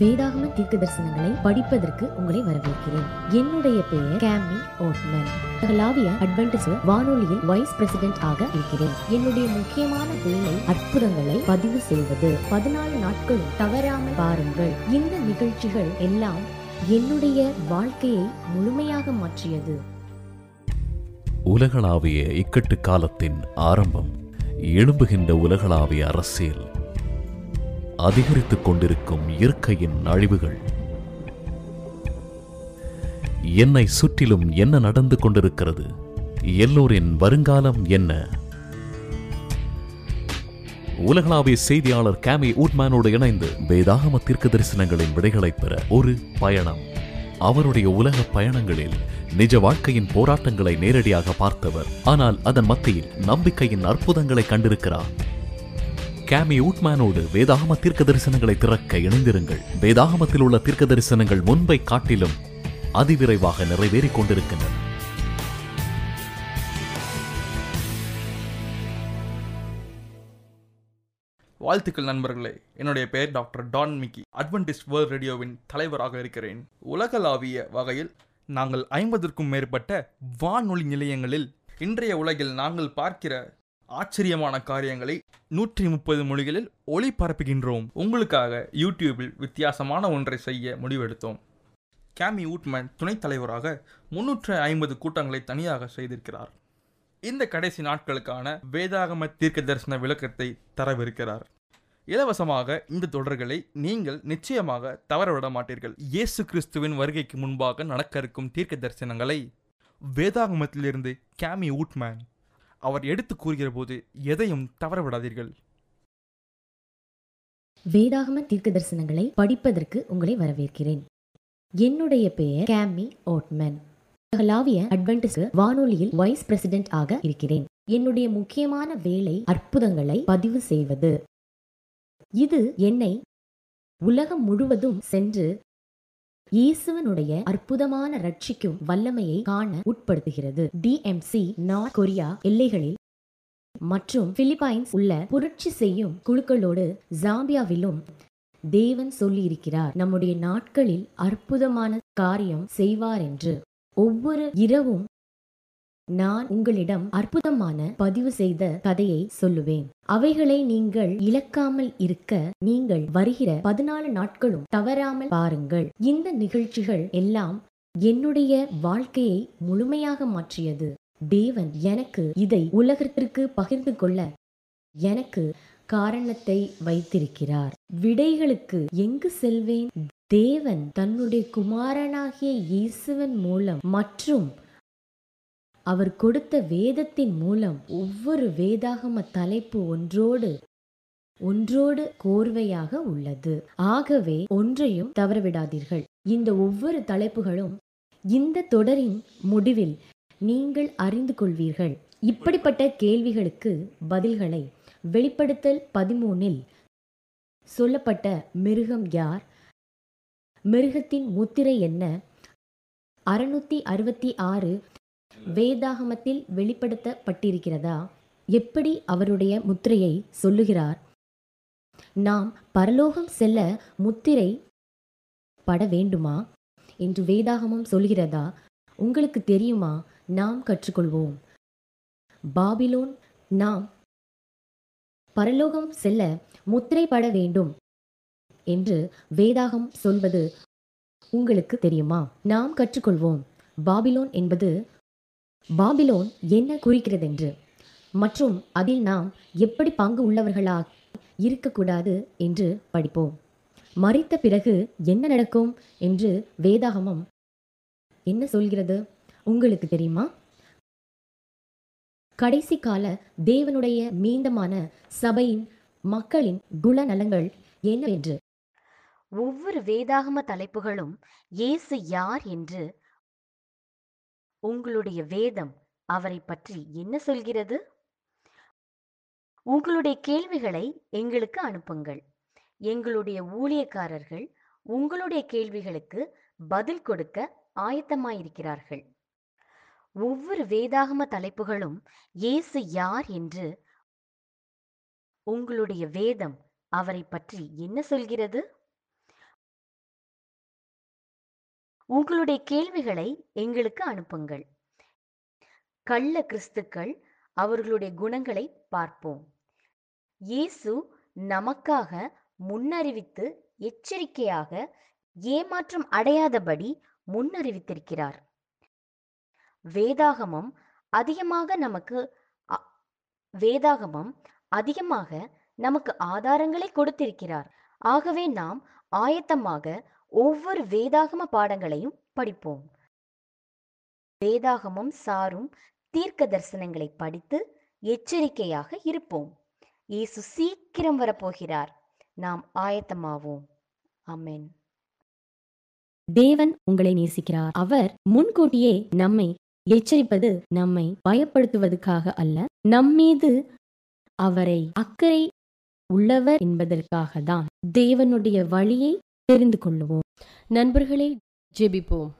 வேதாகம தீர்க்க தரிசனங்களை படிப்பதற்கு உங்களை வரவேற்கிறேன். என்னுடைய பெயர் கேமி ஓட்மன். உலகளாவிய அட்வென்டிஸ் வானொலியில் வைஸ் பிரசிடென்ட் ஆக இருக்கிறேன். என்னுடைய முக்கியமான வேலை அற்புதங்களை பதிவு செய்வது. பதினாலு நாட்களும் தவறாமல் பாருங்கள் இந்த நிகழ்ச்சிகள் எல்லாம் என்னுடைய வாழ்க்கையை முழுமையாக மாற்றியது. உலகளாவிய இக்கட்டு காலத்தின் ஆரம்பம். எழும்புகின்ற உலகளாவிய அரசியல். அதிகரித்துக் கொண்டிருக்கும் இயற்கையின் அழிவுகள். என்னை சுற்றிலும் என்ன நடந்து கொண்டிருக்கிறது? எல்லோரின் வருங்காலம் என்ன? உலகளாவிய செய்தியாளர் கேமி ஊட்மேனோடு இணைந்து வேதாகம தீர்க்க தரிசனங்களின் விடைகளை பெற ஒரு பயணம். அவருடைய உலக பயணங்களில் நிஜ வாழ்க்கையின் போராட்டங்களை நேரடியாக பார்த்தவர். ஆனால் அதன் மத்தியில் நம்பிக்கையின் அற்புதங்களை கண்டிருக்கிறார். கேமி ஊட்மேனோடு வேதாகம தீர்க்க தரிசனங்களை திறக்க இணைந்திருங்கள். வேதாகமத்தில் உள்ள தீர்க்க தரிசனங்கள் முன்பை காட்டிலும் அதிவிரைவாக நிறைவேறிக் கொண்டிருக்கின்றன. வாழ்த்துக்கள் நண்பர்களே. என்னுடைய பெயர் doctor Don Mickey. Adventist world ரேடியோவின் தலைவராக இருக்கிறேன். உலகளாவிய வகையில் நாங்கள் ஐம்பதற்கும் மேற்பட்ட வானொலி நிலையங்களில் இன்றைய உலகில் நாங்கள் பார்க்கிற ஆச்சரியமான காரியங்களை நூற்றி முப்பது மொழிகளில் ஒளிபரப்புகின்றோம். உங்களுக்காக யூடியூபில் வித்தியாசமான ஒன்றை செய்ய முடிவெடுத்தோம். கேமி ஊட்மேன் துணைத் தலைவராக முன்னூற்று ஐம்பது கூட்டங்களை தனியாக செய்திருக்கிறார். இந்த கடைசி நாட்களுக்கான வேதாகம தீர்க்க தரிசன விளக்கத்தை தரவிருக்கிறார். இலவசமாக இந்த தொடர்களை நீங்கள் நிச்சயமாக தவறவிட மாட்டீர்கள். இயேசு கிறிஸ்துவின் வருகைக்கு முன்பாக நடக்க இருக்கும் தீர்க்க தரிசனங்களை வேதாகமத்திலிருந்து கேமி ஊட்மேன் அவர் எடுத்து கூறுகிற போது எதையும் தவறவிடாதீர்கள். வேதாகம தீர்க்க தரிசனங்களை படிப்பதற்கு உங்களை வரவேற்கிறேன். என்னுடைய பெயர் கேமி ஓட்மேன். உலகளாவிய அட்வென்டிஸ் வானொலியில் வைஸ் பிரசிடென்ட் ஆக இருக்கிறேன். என்னுடைய முக்கியமான வேலை அற்புதங்களை பதிவு செய்வது. இது என்னை உலகம் முழுவதும் சென்று இயேசுவனுடைய அற்புதமான ரட்சிக்கும் வல்லமையை காண உட்படுத்துகிறது. டிஎம்சி நார்த் கொரியா எல்லைகளில் மற்றும் பிலிப்பைன்ஸ் உள்ள புரட்சி செய்யும் குழுக்களோடு ஜாம்பியாவிலும் தேவன் சொல்லியிருக்கிறார். நம்முடைய நாட்களில் அற்புதமான காரியம் செய்வார் என்று. ஒவ்வொரு இரவும் நான் உங்களிடம் அற்புதமான பதிவு செய்த கதையை சொல்லுவேன். அவைகளை நீங்கள் இழக்காமல் இருக்க நீங்கள் வருகிற பதினாலு நாட்களும் தவறாமல் பாருங்கள். இந்த நிகழ்ச்சிகள் எல்லாம் என்னுடைய வாழ்க்கையை முழுமையாக மாற்றியது. தேவன் எனக்கு இதை உலகத்திற்கு பகிர்ந்து கொள்ள எனக்கு காரணத்தை வைத்திருக்கிறார். விடைகளுக்கு எங்கு செல்வேன்? தேவன் தன்னுடைய குமாரனாகிய இயேசுவன் மூலம் மற்றும் அவர் கொடுத்த வேதத்தின் மூலம் ஒவ்வொரு வேதாகம தலைப்பு ஒன்றோடு ஒன்றோடு கோர்வையாக உள்ளது. ஆகவே ஒன்றையும் தவறவிடாதீர்கள். இந்த ஒவ்வொரு தலைப்புகளும் இந்த தொடரின் முடிவில் நீங்கள் அறிந்து கொள்வீர்கள். இப்படிப்பட்ட கேள்விகளுக்கு பதில்களை வெளிப்படுத்தல் பதிமூனில் சொல்லப்பட்ட மிருகம் யார்? மிருகத்தின் முத்திரை என்ன? அறுநூத்தி அறுபத்தி ஆறு வேதாகமத்தில் வெளிப்படுத்தப்பட்டிருக்கிறதா? எப்படி அவருடைய முத்திரையை சொல்லுகிறார்? நாம் பரலோகம் செல்ல முத்திரை பட வேண்டுமா? என்று வேதாகமம் சொல்கிறதா உங்களுக்கு தெரியுமா? நாம் கற்றுக்கொள்வோம். பாபிலோன் நாம் பரலோகம் செல்ல முத்திரை பட வேண்டும் என்று வேதாகம் சொல்வது உங்களுக்கு தெரியுமா? நாம் கற்றுக்கொள்வோம். பாபிலோன் என்பது பாபிலோன் என்ன குறிக்கிறதென்று மற்றும் அதில் நாம் எப்படி பங்கு உள்ளவர்களாக இருக்கக்கூடாது என்று படிப்போம். மறித்த பிறகு என்ன நடக்கும் என்று வேதாகமம் என்ன சொல்கிறது? உங்களுக்கு தெரியுமா? கடைசி கால தேவனுடைய மீந்தமான சபையின் மக்களின் குணநலங்கள் என்னவென்று ஒவ்வொரு வேதாகம தலைப்புகளும் இயேசு யார் என்று உங்களுடைய வேதம் அவரை பற்றி என்ன சொல்கிறது? உங்களுடைய கேள்விகளை எங்களுக்கு அனுப்புங்கள். எங்களுடைய ஊழியக்காரர்கள் உங்களுடைய கேள்விகளுக்கு பதில் கொடுக்க ஆயத்தமாயிருக்கிறார்கள். ஒவ்வொரு வேதாகம தலைப்புகளும் இயேசு யார் என்று உங்களுடைய வேதம் அவரை பற்றி என்ன சொல்கிறது? உங்களுடைய கேள்விகளை எங்களுக்கு அனுப்புங்கள். கள்ள கிறிஸ்துக்கள் அவர்களுடைய குணங்களை பார்ப்போம். இயேசு நமக்காக முன்னறிவித்து எச்சரிக்கையாக ஏமாற்றம் அடையாதபடி முன்னறிவித்திருக்கிறார். வேதாகமம் அதிகமாக நமக்கு வேதாகமம் அதிகமாக நமக்கு ஆதாரங்களை கொடுத்திருக்கிறார். ஆகவே நாம் ஆயத்தமாக ஒவ்வொரு வேதாகம பாடங்களையும் படிப்போம். வேதாகமம் சாரும் தீர்க்க தரிசனங்களை படித்து எச்சரிக்கையாக இருப்போம். இயேசு சீக்கிரம் வரப்போகிறார். நாம் ஆயத்தமாவோம். அமேன் தேவன் உங்களை நேசிக்கிறார். அவர் முன்கூட்டியே நம்மை எச்சரிப்பது நம்மை பயப்படுத்துவதற்காக அல்ல நம்மீது அவரை அக்கறை உள்ளவர் என்பதற்காக தான் தேவனுடைய வழியை தெரிந்து கொள்ளுவோம் நண்பர்களை ஜெபிப்போம்.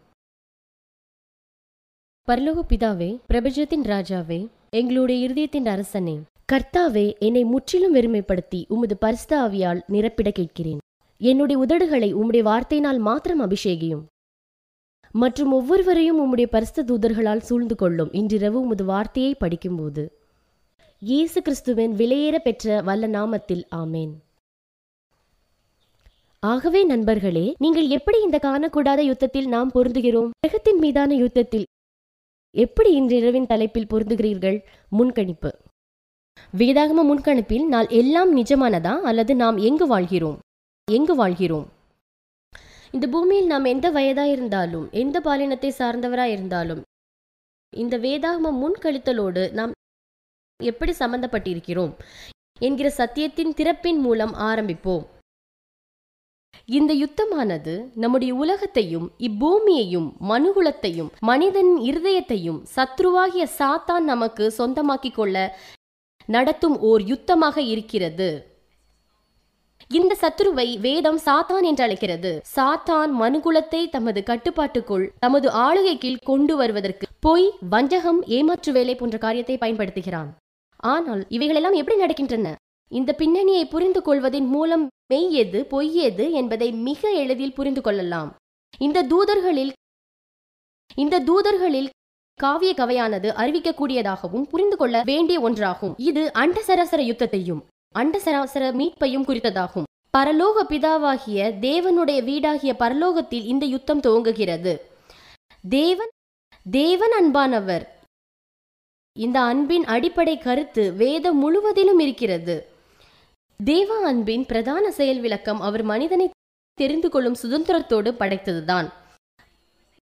பரலோக பிதாவே பிரபஞ்சத்தின் ராஜாவே எங்களுடைய இருதயத்தின் அரசனே கர்த்தாவே என்னை முற்றிலும் வெறுமைப்படுத்தி உமது பரிசுத்த ஆவியால் நிரப்பிட கேட்கிறேன். என்னுடைய உதடுகளை உம்முடைய வார்த்தையினால் மாத்திரம் அபிஷேகியும். மற்றும் ஒவ்வொருவரையும் உம்முடைய பரிசுத்த தூதர்களால் சூழ்ந்து கொள்ளும் இன்றிரவு உமது வார்த்தையை படிக்கும்போது. இயேசு கிறிஸ்துவின் விலையேற பெற்ற வல்ல நாமத்தில் ஆமேன். ஆகவே நண்பர்களே நீங்கள் எப்படி இந்த காணக்கூடாத யுத்தத்தில் நாம் பொருந்துகிறோம்? கிரகத்தின் மீதான யுத்தத்தில் எப்படி இன்றிரவின் தலைப்பில் பொருந்துகிறீர்கள்? முன்கணிப்பு. வேதாகம முன்கணிப்பில் நாள் எல்லாம் நிஜமானதா? அல்லது நாம் எங்கு வாழ்கிறோம்? எங்கு வாழ்கிறோம்? இந்த பூமியில் நாம் எந்த வயதா இருந்தாலும் எந்த பாலினத்தை சார்ந்தவரா இருந்தாலும் இந்த வேதாகம முன்கழித்தலோடு நாம் எப்படி சம்பந்தப்பட்டிருக்கிறோம்? என்கிற சத்தியத்தின் திறப்பின் மூலம் ஆரம்பிப்போம். இந்த யுத்தமானது நம்முடைய உலகத்தையும் இப்பூமியையும் மனுகுலத்தையும் மனிதன் இருதயத்தையும் சத்ருவாகிய சாத்தான் நமக்கு சொந்தமாக்கிக் கொள்ள நடத்தும் ஓர் யுத்தமாக இருக்கிறது. இந்த சத்ருவை வேதம் சாத்தான் என்று அழைக்கிறது. சாத்தான் மனுகுலத்தை தமது கட்டுப்பாட்டுக்குள் தமது ஆளுகை கீழ் கொண்டு வருவதற்கு பொய் வஞ்சகம் ஏமாற்று வேலை போன்ற காரியத்தை பயன்படுத்துகிறான். ஆனால் இவைகளெல்லாம் எப்படி நடக்கின்றன? இந்த பின்னணியை புரிந்து கொள்வதன் மூலம் மெய் எது பொய் எது என்பதை மிக எளிதில் புரிந்து கொள்ளலாம். இந்த தூதர்களில் இந்த தூதர்களில் காவிய கவையானது அறிவிக்கக்கூடியதாகவும் புரிந்து கொள்ள வேண்டிய ஒன்றாகும். இது அண்டசராசர யுத்தத்தையும் அண்டசராசர மீட்பையும் குறித்ததாகும். பரலோக பிதாவாகிய தேவனுடைய வீடாகிய பரலோகத்தில் இந்த யுத்தம் துவங்குகிறது. தேவன் தேவன் அன்பானவர். இந்த அன்பின் அடிப்படை கருத்து வேதம் முழுவதிலும் இருக்கிறது. தேவ அன்பின் பிரதான செயல் விளக்கம் அவர் மனிதனை தெரிந்து கொள்ளும் சுதந்திரத்தோடு படைத்ததுதான்.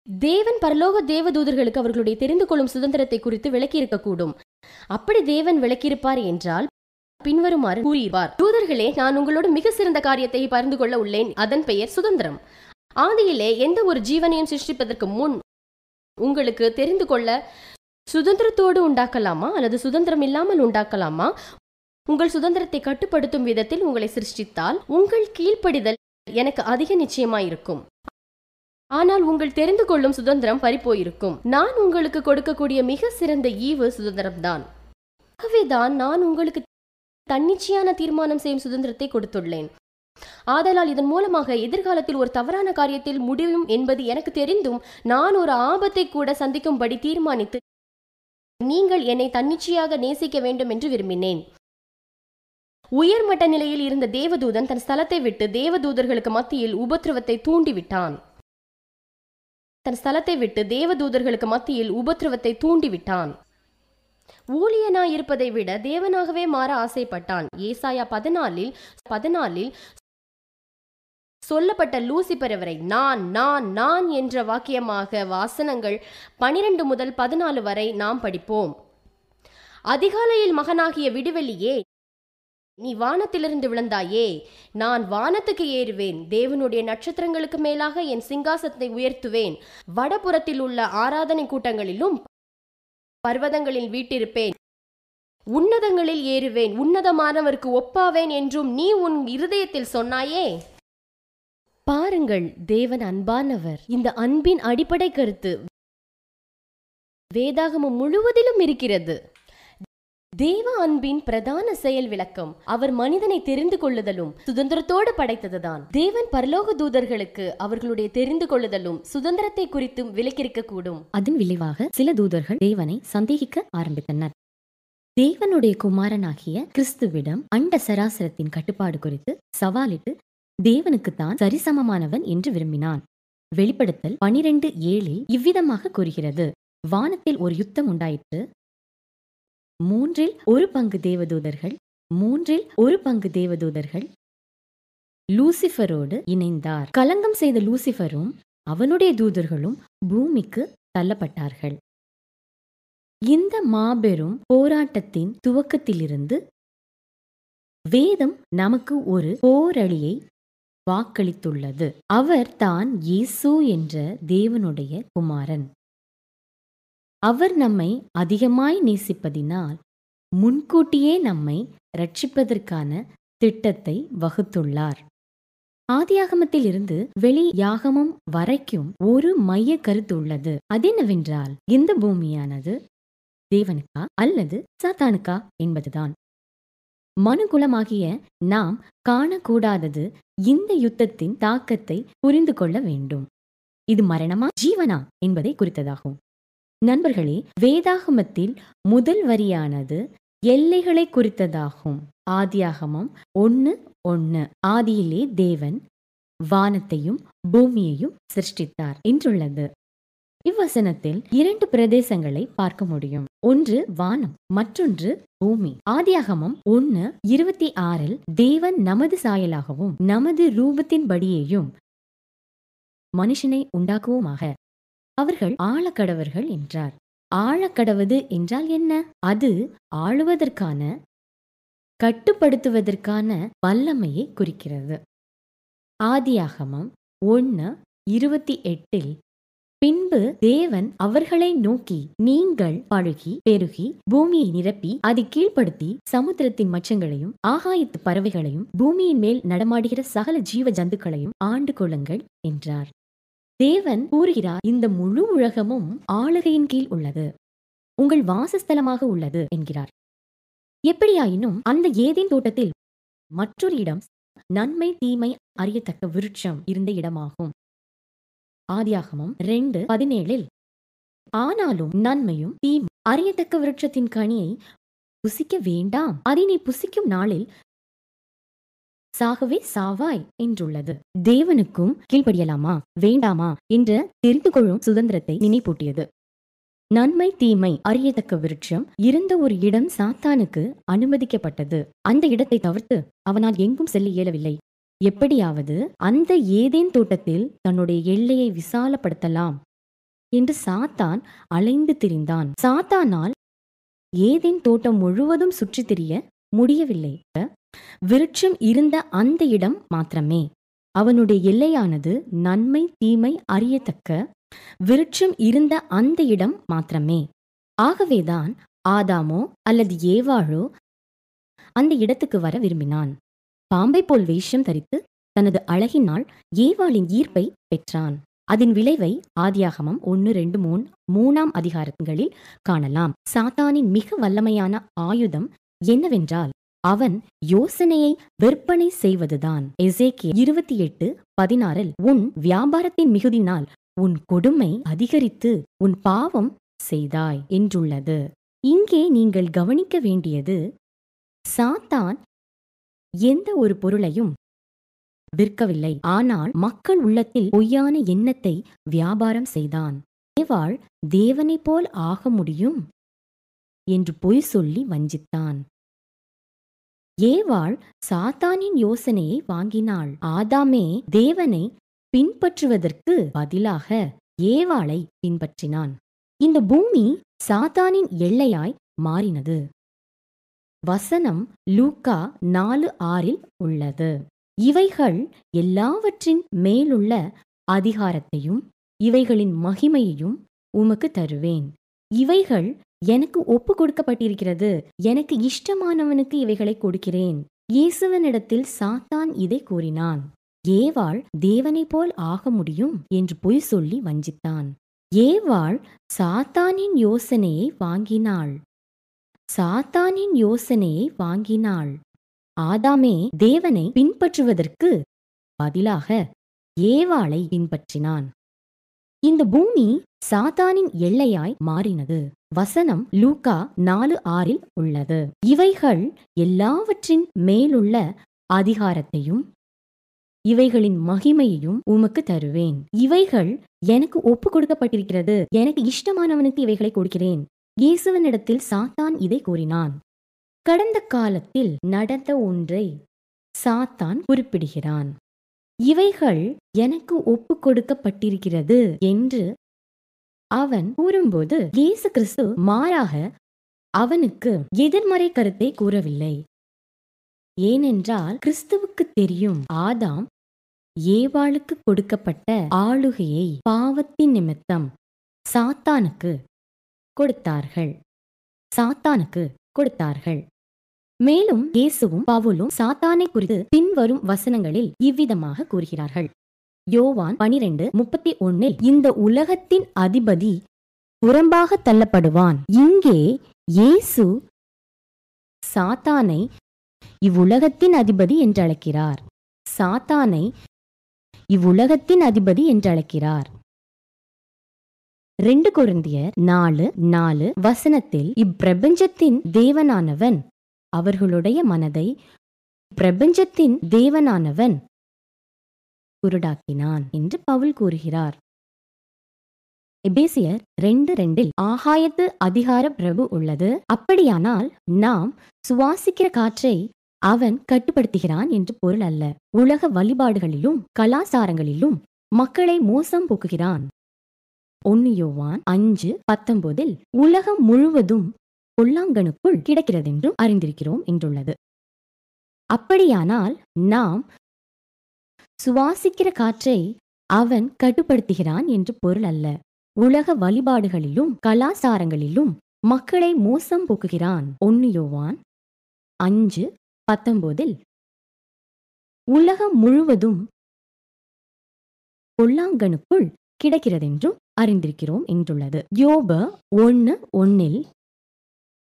தேவன் பரலோக தேவதூதர்களுக்கு அவர்களுடைய தெரிந்து கொள்ளும் சுதந்திரத்தை குறித்து விளக்கியிருக்கக்கூடும். அப்படி தேவன் விளக்கியிருப்பார் என்றால் பின்வருமாறு கூறியிருப்பார் தூதர்களே நான் உங்களோடு மிக சிறந்த காரியத்தை பகிர்ந்து கொள்ள உள்ளேன். அதன் பெயர் சுதந்திரம். ஆதியிலே எந்த ஒரு ஜீவனையும் சிருஷ்டிப்பதற்கு முன் உங்களுக்கு தெரிந்து கொள்ள சுதந்திரத்தோடு உண்டாக்கலாமா? அல்லது சுதந்திரம் இல்லாமல் உண்டாக்கலாமா? உங்கள் சுதந்திரத்தை கட்டுப்படுத்தும் விதத்தில் உங்களை சிருஷ்டித்தால் உங்கள் கீழ்ப்படிதல் எனக்கு அதிக நிச்சயமாயிருக்கும். ஆனால் உங்கள் தெரிந்து கொள்ளும் சுதந்திரம் பறிப்போயிருக்கும். நான் உங்களுக்கு கொடுக்கக்கூடிய மிக சிறந்த ஈவு சுதந்திரம்தான். ஆகவேதான் நான் உங்களுக்கு தன்னிச்சையான தீர்மானம் செய்யும் சுதந்திரத்தை கொடுத்துள்ளேன். ஆதலால் இதன் மூலமாக எதிர்காலத்தில் ஒரு தவறான காரியத்தில் முடியும் என்பது எனக்கு தெரிந்தும் நான் ஒரு ஆபத்தை கூட சந்திக்கும்படி தீர்மானித்து நீங்கள் என்னை தன்னிச்சையாக நேசிக்க வேண்டும் என்று விரும்பினேன். உயர்மட்ட நிலையில் இருந்த தேவதூதன் தன் ஸ்தலத்தை விட்டு தேவதூதர்களுக்கு மத்தியில் உபத்திரவத்தை தூண்டிவிட்டான். தன் ஸ்தலத்தை விட்டு தேவதூதர்களுக்கு மத்தியில் உபத்திரவத்தை தூண்டிவிட்டான். ஊழியனாய் இருப்பதை விட தேவனாகவே மாற ஆசைப்பட்டான். ஏசாயா பதினாலில் பதினாலில் சொல்லப்பட்ட லூசிபர் அவரை நான் நான் நான் என்ற வாக்கியமாக வாசனங்கள் பனிரெண்டு முதல் பதினாலு வரை நாம் படிப்போம். அதிகாலையில் மகனாகிய விடுவெளியே நீ வானத்திலிருந்து விழுந்தாயே நான் வானத்துக்கு ஏறுவேன் தேவனுடைய நட்சத்திரங்களுக்கு மேலாக என் சிங்காசத்தை உயர்த்துவேன் வடபுறத்தில் உள்ள ஆராதனை கூட்டங்களிலும் பர்வதங்களில் வீட்டிருப்பேன் உன்னதங்களில் ஏறுவேன் உன்னதமானவருக்கு ஒப்பாவேன் என்றும் நீ உன் இருதயத்தில் சொன்னாயே? பாருங்கள் தேவன் அன்பானவர். இந்த அன்பின் அடிப்படை கருத்து வேதாகமம் முழுவதிலும் இருக்கிறது. தேவ அன்பின் பிரதான செயல் விளக்கம் அவர் மனிதனை தெரிந்து கொள்ளுதலும் சுதந்திரத்தோடு படைத்ததுதான். தேவன் பரலோக தூதர்களுக்கு அவர்களுடைய தெரிந்து கொள்ளுதலும் சுதந்திரத்தை குறித்தும் விலக்கிருக்க கூடும் அதன் விளைவாக சில தூதர்கள் தேவனை சந்தேகிக்க ஆரம்பித்தனர். தேவனுடைய குமாரனாகிய கிறிஸ்துவிடம் அண்ட சராசரத்தின் கட்டுப்பாடு குறித்து சவாலிட்டு தேவனுக்குத்தான் சரிசமமானவன் என்று விரும்பினான். வெளிப்படுத்தல் பனிரெண்டு ஏழில் இவ்விதமாக கூறுகிறது. வானத்தில் ஒரு யுத்தம் உண்டாயிற்று. மூன்றில் ஒரு பங்கு தேவதூதர்கள் மூன்றில் ஒரு பங்கு தேவதூதர்கள். லூசிஃபரோடு இணைந்தார். கலங்கம் செய்த லூசிஃபரும் அவனுடைய தூதர்களும் பூமிக்கு தள்ளப்பட்டார்கள். இந்த மாபெரும் போராட்டத்தின் துவக்கத்திலிருந்து வேதம் நமக்கு ஒரு போரளியை வாக்களித்துள்ளது. அவர் தான் இயேசு என்ற தேவனுடைய குமாரன். அவர் நம்மை அதிகமாய் நேசிப்பதினால் முன்கூட்டியே நம்மை ரட்சிப்பதற்கான திட்டத்தை வகுத்துள்ளார். ஆதியாகமத்தில் இருந்து வெளியாகமம் வரைக்கும் ஒரு மைய கருத்து உள்ளது. அதென்னவென்றால் இந்த பூமியானது தேவனுக்கா அல்லது சாத்தானுக்கா என்பதுதான். மனுகுலமாகிய நாம் காணக்கூடாதது இந்த யுத்தத்தின் தாக்கத்தை புரிந்து கொள்ள வேண்டும். இது மரணமா ஜீவனா என்பதை குறித்ததாகும். நண்பர்களே வேதாகமத்தில் முதல் வரியானது எல்லைகளை குறித்ததாகும். ஆதியாகமம் ஒன்று ஒன்று ஆதியிலே தேவன் வானத்தையும் பூமியையும் சிருஷ்டித்தார் என்றுள்ளது. இவ்வசனத்தில் இரண்டு பிரதேசங்களை பார்க்க முடியும். ஒன்று வானம் மற்றொன்று பூமி. ஆதியாகமம் ஒன்னு இருபத்தி ஆறில் தேவன் நமது சாயலாகவும் நமது ரூபத்தின்படியேயும் மனுஷனை உண்டாக்குவோமாக. அவர்கள் ஆழக்கடவர்கள் என்றார். ஆழக்கடவது என்றால் என்ன? அது ஆளுவதற்கான கட்டுப்படுத்துவதற்கான வல்லமையை குறிக்கிறது. ஆதியாகமம் ஒன்று இருபத்தி எட்டில் பின்பு தேவன் அவர்களை நோக்கி நீங்கள் பழுகி பெருகி பூமியை நிரப்பி அதை கீழ்ப்படுத்தி சமுத்திரத்தின் மச்சங்களையும் ஆகாயத்து பறவைகளையும் பூமியின் மேல் நடமாடுகிற சகல ஜீவ ஜந்துக்களையும் ஆண்டு கொள்ளுங்கள் என்றார். தேவன் கூறுகிறார் இந்த முழு உலகமும் ஆளுகையின் கீழ் உள்ளது. உங்கள் வாசஸ்தலமாக உள்ளது என்கிறார். எப்படியாயினும் அந்த ஏதேன் தோட்டத்தில் மற்றொரு இடம் நன்மை தீமை அறியத்தக்க விருட்சம் இருந்த இடமாகும். ஆதியாகமும் ரெண்டு பதினேழில் ஆனாலும் நன்மையும் தீ அறியத்தக்க விருட்சத்தின் கனியை புசிக்க வேண்டாம். அதை நீ புசிக்கும் நாளில் சாகவே சாவாய் என்றுள்ளது. தேவனுக்கும் கீழ்ப்படியலாமா? வேண்டாமா? என்ற தெரிந்து கொள்ளும் சுதந்திரத்தை நினைப்பூட்டியது. நன்மை தீமை அறியத்தக்க விருட்சம் இருந்த ஒரு இடம் சாத்தானுக்கு அனுமதிக்கப்பட்டது. அந்த இடத்தை தவிர்த்து அவனால் எங்கும் செல்ல இயலவில்லை. எப்படியாவது அந்த ஏதேன் தோட்டத்தில் தன்னுடைய எல்லையை விசாலப்படுத்தலாம் என்று சாத்தான் அலைந்து திரிந்தான். சாத்தானால் ஏதேன் தோட்டம் முழுவதும் சுற்றித் திரிய முடியவில்லை. விருட்சம் இருந்த அந்த இடம் மாத்திரமே. அவனுடைய எல்லையானது நன்மை தீமை அறியத்தக்க விருட்சம் இருந்த அந்த இடம் மாத்திரமே. ஆகவேதான் ஆதாமோ அல்லது ஏவாழோ அந்த இடத்துக்கு வர விரும்பினான். பாம்பை போல் வேஷம் தரித்து தனது அழகினால் ஏவாளின் ஈர்ப்பை பெற்றான். அதன் விளைவை ஆதியாகமம் ஒன்று ரெண்டு மூணு மூணாம் அதிகாரங்களில் காணலாம். சாத்தானின் மிக வல்லமையான ஆயுதம் என்னவென்றால் அவன் யோசனையை விற்பனை செய்வதுதான். எசேக்கிய இருபத்தி எட்டு பதினாறில் உன் வியாபாரத்தின் மிகுதினால் உன் கொடுமை அதிகரித்து உன் பாவம் செய்தாய் என்றுள்ளது. இங்கே நீங்கள் கவனிக்க வேண்டியது சாத்தான் எந்த ஒரு பொருளையும் விற்கவில்லை. ஆனால் மக்கள் உள்ளத்தில் பொய்யான எண்ணத்தை வியாபாரம் செய்தான். தேவாள் தேவனைப் போல் ஆக முடியும்? என்று பொய் சொல்லி வஞ்சித்தான். ஏவாள் சாத்தானின் யோசனையை வாங்கினாள். ஆதாமே தேவனை பின்பற்றுவதற்கு பதிலாக ஏவாளை பின்பற்றினான். இந்த பூமி சாத்தானின் எல்லையாய் மாறினது. வசனம் லூக்கா நாலு ஆறில் உள்ளது. இவைகள் எல்லாவற்றின் மேலுள்ள அதிகாரத்தையும் இவைகளின் மகிமையையும் உமக்கு தருவேன். இவைகள் எனக்கு ஒப்பு கொடுக்கப்பட்டிருக்கிறது. எனக்கு இஷ்டமானவனுக்கு இவைகளை கொடுக்கிறேன். இயேசுவனிடத்தில் சாத்தான் இதை கூறினான். ஏவாள் தேவனைப் போல் ஆக முடியும் என்று பொய் சொல்லி வஞ்சித்தான். ஏவாள் சாத்தானின் யோசனையை வாங்கினாள். சாத்தானின் யோசனையை வாங்கினாள். ஆதாமே தேவனை பின்பற்றுவதற்கு பதிலாக ஏவாளை பின்பற்றினான். இந்த பூமி சாத்தானின் எல்லையாய் மாறினது. வசனம் லூக்கா நாலு ஆறில் உள்ளது. இவைகள் எல்லாவற்றின் மேலுள்ள அதிகாரத்தையும் இவைகளின் மகிமையையும் உமக்கு தருவேன். இவைகள் எனக்கு ஒப்பு கொடுக்கப்பட்டிருக்கிறது. எனக்கு இஷ்டமானவனுக்கு இவைகளை கொடுக்கிறேன். இயேசுவனிடத்தில் சாத்தான் இதை கூறினான். கடந்த காலத்தில் நடந்த ஒன்றை சாத்தான் குறிப்பிடுகிறான். இவைகள் எனக்கு ஒப்பு கொடுக்கப்பட்டிருக்கிறது என்று அவன் கூறும்போது இயேசு கிறிஸ்து மாறாக அவனுக்கு எதிர்மறை கருத்தை கூறவில்லை. ஏனென்றால் கிறிஸ்துவுக்கு தெரியும் ஆதாம் ஏவாளுக்கு கொடுக்கப்பட்ட ஆளுகையை பாவத்தின் நிமித்தம் சாத்தானுக்கு கொடுத்தார்கள். சாத்தானுக்கு கொடுத்தார்கள். மேலும் இயேசுவும் பவுலும் சாத்தானை குறித்து பின்வரும் வசனங்களில் இவ்விதமாக கூறுகிறார்கள். யோவான் பனிரெண்டு முப்பத்தி ஒன்னில் இந்த உலகத்தின் அதிபதி புறம்பாக தள்ளப்படுவான். இங்கே இயேசு சாத்தானை இவ்வுலகத்தின் அதிபதி என்று அழைக்கிறார் சாத்தானை இவ்வுலகத்தின் அதிபதி என்று அழைக்கிறார் ரெண்டு கொரிந்தியர் நாலு நாலு வசனத்தில் இப்பிரபஞ்சத்தின் தேவனானவன் அவர்களுடைய மனதை பிரபஞ்சத்தின் தேவனானவன் குருடாக்கினான் என்று பவுல் கூறுகிறார். எபேசியர் ரெண்டு ரெண்டில் ஆகாயத்து அதிகார பிரபு உள்ளது. அப்படியானால் நாம் சுவாசிக்கிற காற்றை அவன் கட்டுப்படுத்துகிறான் என்று பொருள் அல்ல. உலக வழிபாடுகளிலும் கலாச்சாரங்களிலும் மக்களை மோசம் போக்குகிறான். ஒன்னு யோவான் அஞ்சு பத்தொன்பதில் உலகம் முழுவதும் பொல்லாங்கனுக்குள் கிடக்கிறதென்றும் அறிந்திருக்கிறோம் என்றுள்ளது. அப்படியானால் நாம் சுவாசிக்கிற காற்றை அவன் கட்டுப்படுத்துகிறான் என்று பொருள் அல்ல. உலக வழிபாடுகளிலும் கலாச்சாரங்களிலும் மக்களை மோசம் போக்குகிறான். ஒன்னு யோவான் அஞ்சு பத்தொன்பதில் உலகம் முழுவதும் பொல்லாங்கனுக்குள் கிடக்கிறதென்றும் அறிந்திருக்கிறோம் என்றுள்ளது. யோப ஒன்னு ஒன்னில்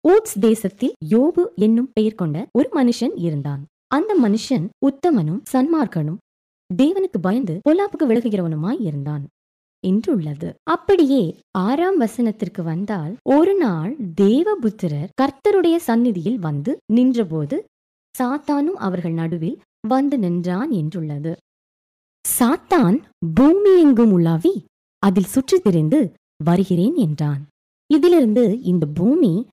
ஊட்ஸ் தேசத்தில் யோபு என்னும் பெயர் கொண்ட ஒரு மனுஷன் இருந்தான். அந்த மனுஷன் உத்தமனும் சன்மார்க்கனும் தேவனுக்கு பயந்து பொல்லாப்புக்கு விலகுகிறவனுமாய் இருந்தான். என்றுள்ளது அப்படியே ஆறாம் வசனத்திற்கு வந்தால் ஒரு நாள் தேவபுத்திரர் கர்த்தருடைய சந்நிதியில் வந்து நின்றபோது சாத்தானும் அவர்கள் நடுவில் வந்து நின்றான் என்றுள்ளது. சாத்தான் பூமி எங்கும் உலாவி அதில் சுற்றித் திரிந்து வருகிறேன் என்றான். இதிலிருந்து இந்த பூமி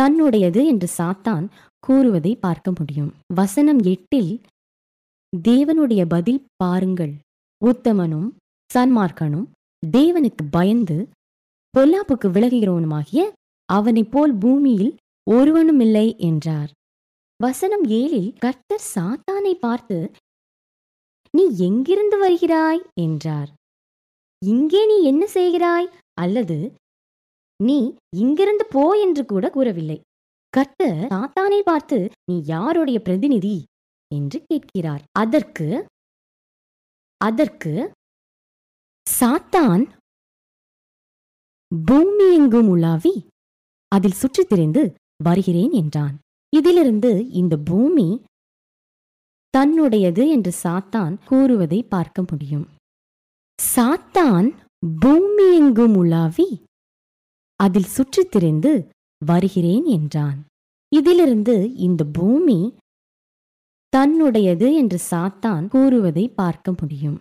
தன்னுடையது என்று சாத்தான் கூறுவதை பார்க்க முடியும். வசனம் எட்டில் தேவனுடைய பதில் பாருங்கள். உத்தமனும் சன்மார்க்கனும் தேவனுக்கு பயந்து பொல்லாப்புக்கு விலகுகிறவனுமாகிய அவனைப் போல் பூமியில் ஒருவனும் இல்லை என்றார். வசனம் ஏழில் கர்த்தர் சாத்தானை பார்த்து நீ எங்கிருந்து வருகிறாய்? என்றார். இங்கே நீ என்ன செய்கிறாய்? அல்லது நீ இங்கிருந்து போ என்று கூட கூறவில்லை. கர்த்தர் சாத்தானை பார்த்து நீ யாருடைய பிரதிநிதி? என்று கேட்கிறார். அதற்கு அதற்கு சாத்தான் பூமி எங்கும் உலாவி அதில் சுற்றித் திரிந்து வருகிறேன் என்றான். இதிலிருந்து இந்த பூமி தன்னுடையது என்று சாத்தான் கூறுவதை பார்க்க முடியும். சாத்தான் பூமி எங்கும் உலாவி அதில் சுற்றித் திரிந்து வருகிறேன் என்றான். இதிலிருந்து இந்த பூமி தன்னுடையது என்று சாத்தான் கூறுவதை பார்க்க முடியும்.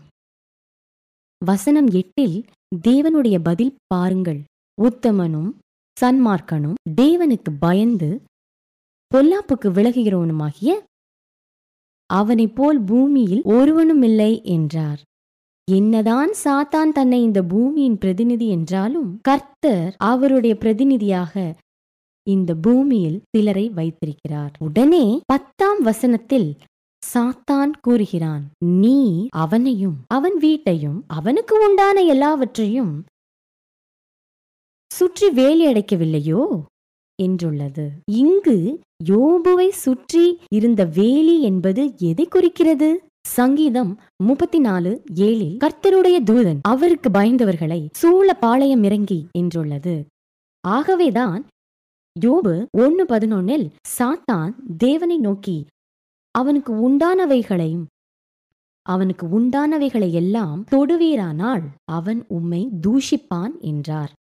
வசனம் எட்டில் தேவனுடைய பதில் பாருங்கள். உத்தமனும் சன்மார்க்கனும் தேவனுக்கு பயந்து பொல்லாப்புக்கு விலகுகிறவனுமாகிய அவனைப் போல் பூமியில் ஒருவனும் இல்லை என்றார். என்னதான் சாத்தான் தன்னை இந்த பூமியின் பிரதிநிதி என்றாலும் கர்த்தர் அவருடைய பிரதிநிதியாக இந்த பூமியில் சிலரை வைத்திருக்கிறார். உடனே பத்தாம் வசனத்தில் சாத்தான் கூறுகிறான் நீ அவனையும் அவன் வீட்டையும் அவனுக்கு உண்டான எல்லாவற்றையும் சுற்றி வேலி அடைக்கவில்லையோ? என்றுள்ளது. இங்கு யோபுவை சுற்றி இருந்த வேலி என்பது எதை குறிக்கிறது? சங்கீதம் முப்பத்தி நாலு ஏழில் கர்த்தருடைய தூதன் அவருக்கு பயந்தவர்களை சூழ பாளையம் இறங்கி என்றுள்ளது. ஆகவேதான் யோபு ஒன்னு பதினொன்னில் சாத்தான் தேவனை நோக்கி அவனுக்கு உண்டானவைகளையும் அவனுக்கு உண்டானவைகளை எல்லாம் தொடுவீரானால் அவன் உம்மை தூஷிப்பான் என்றார்.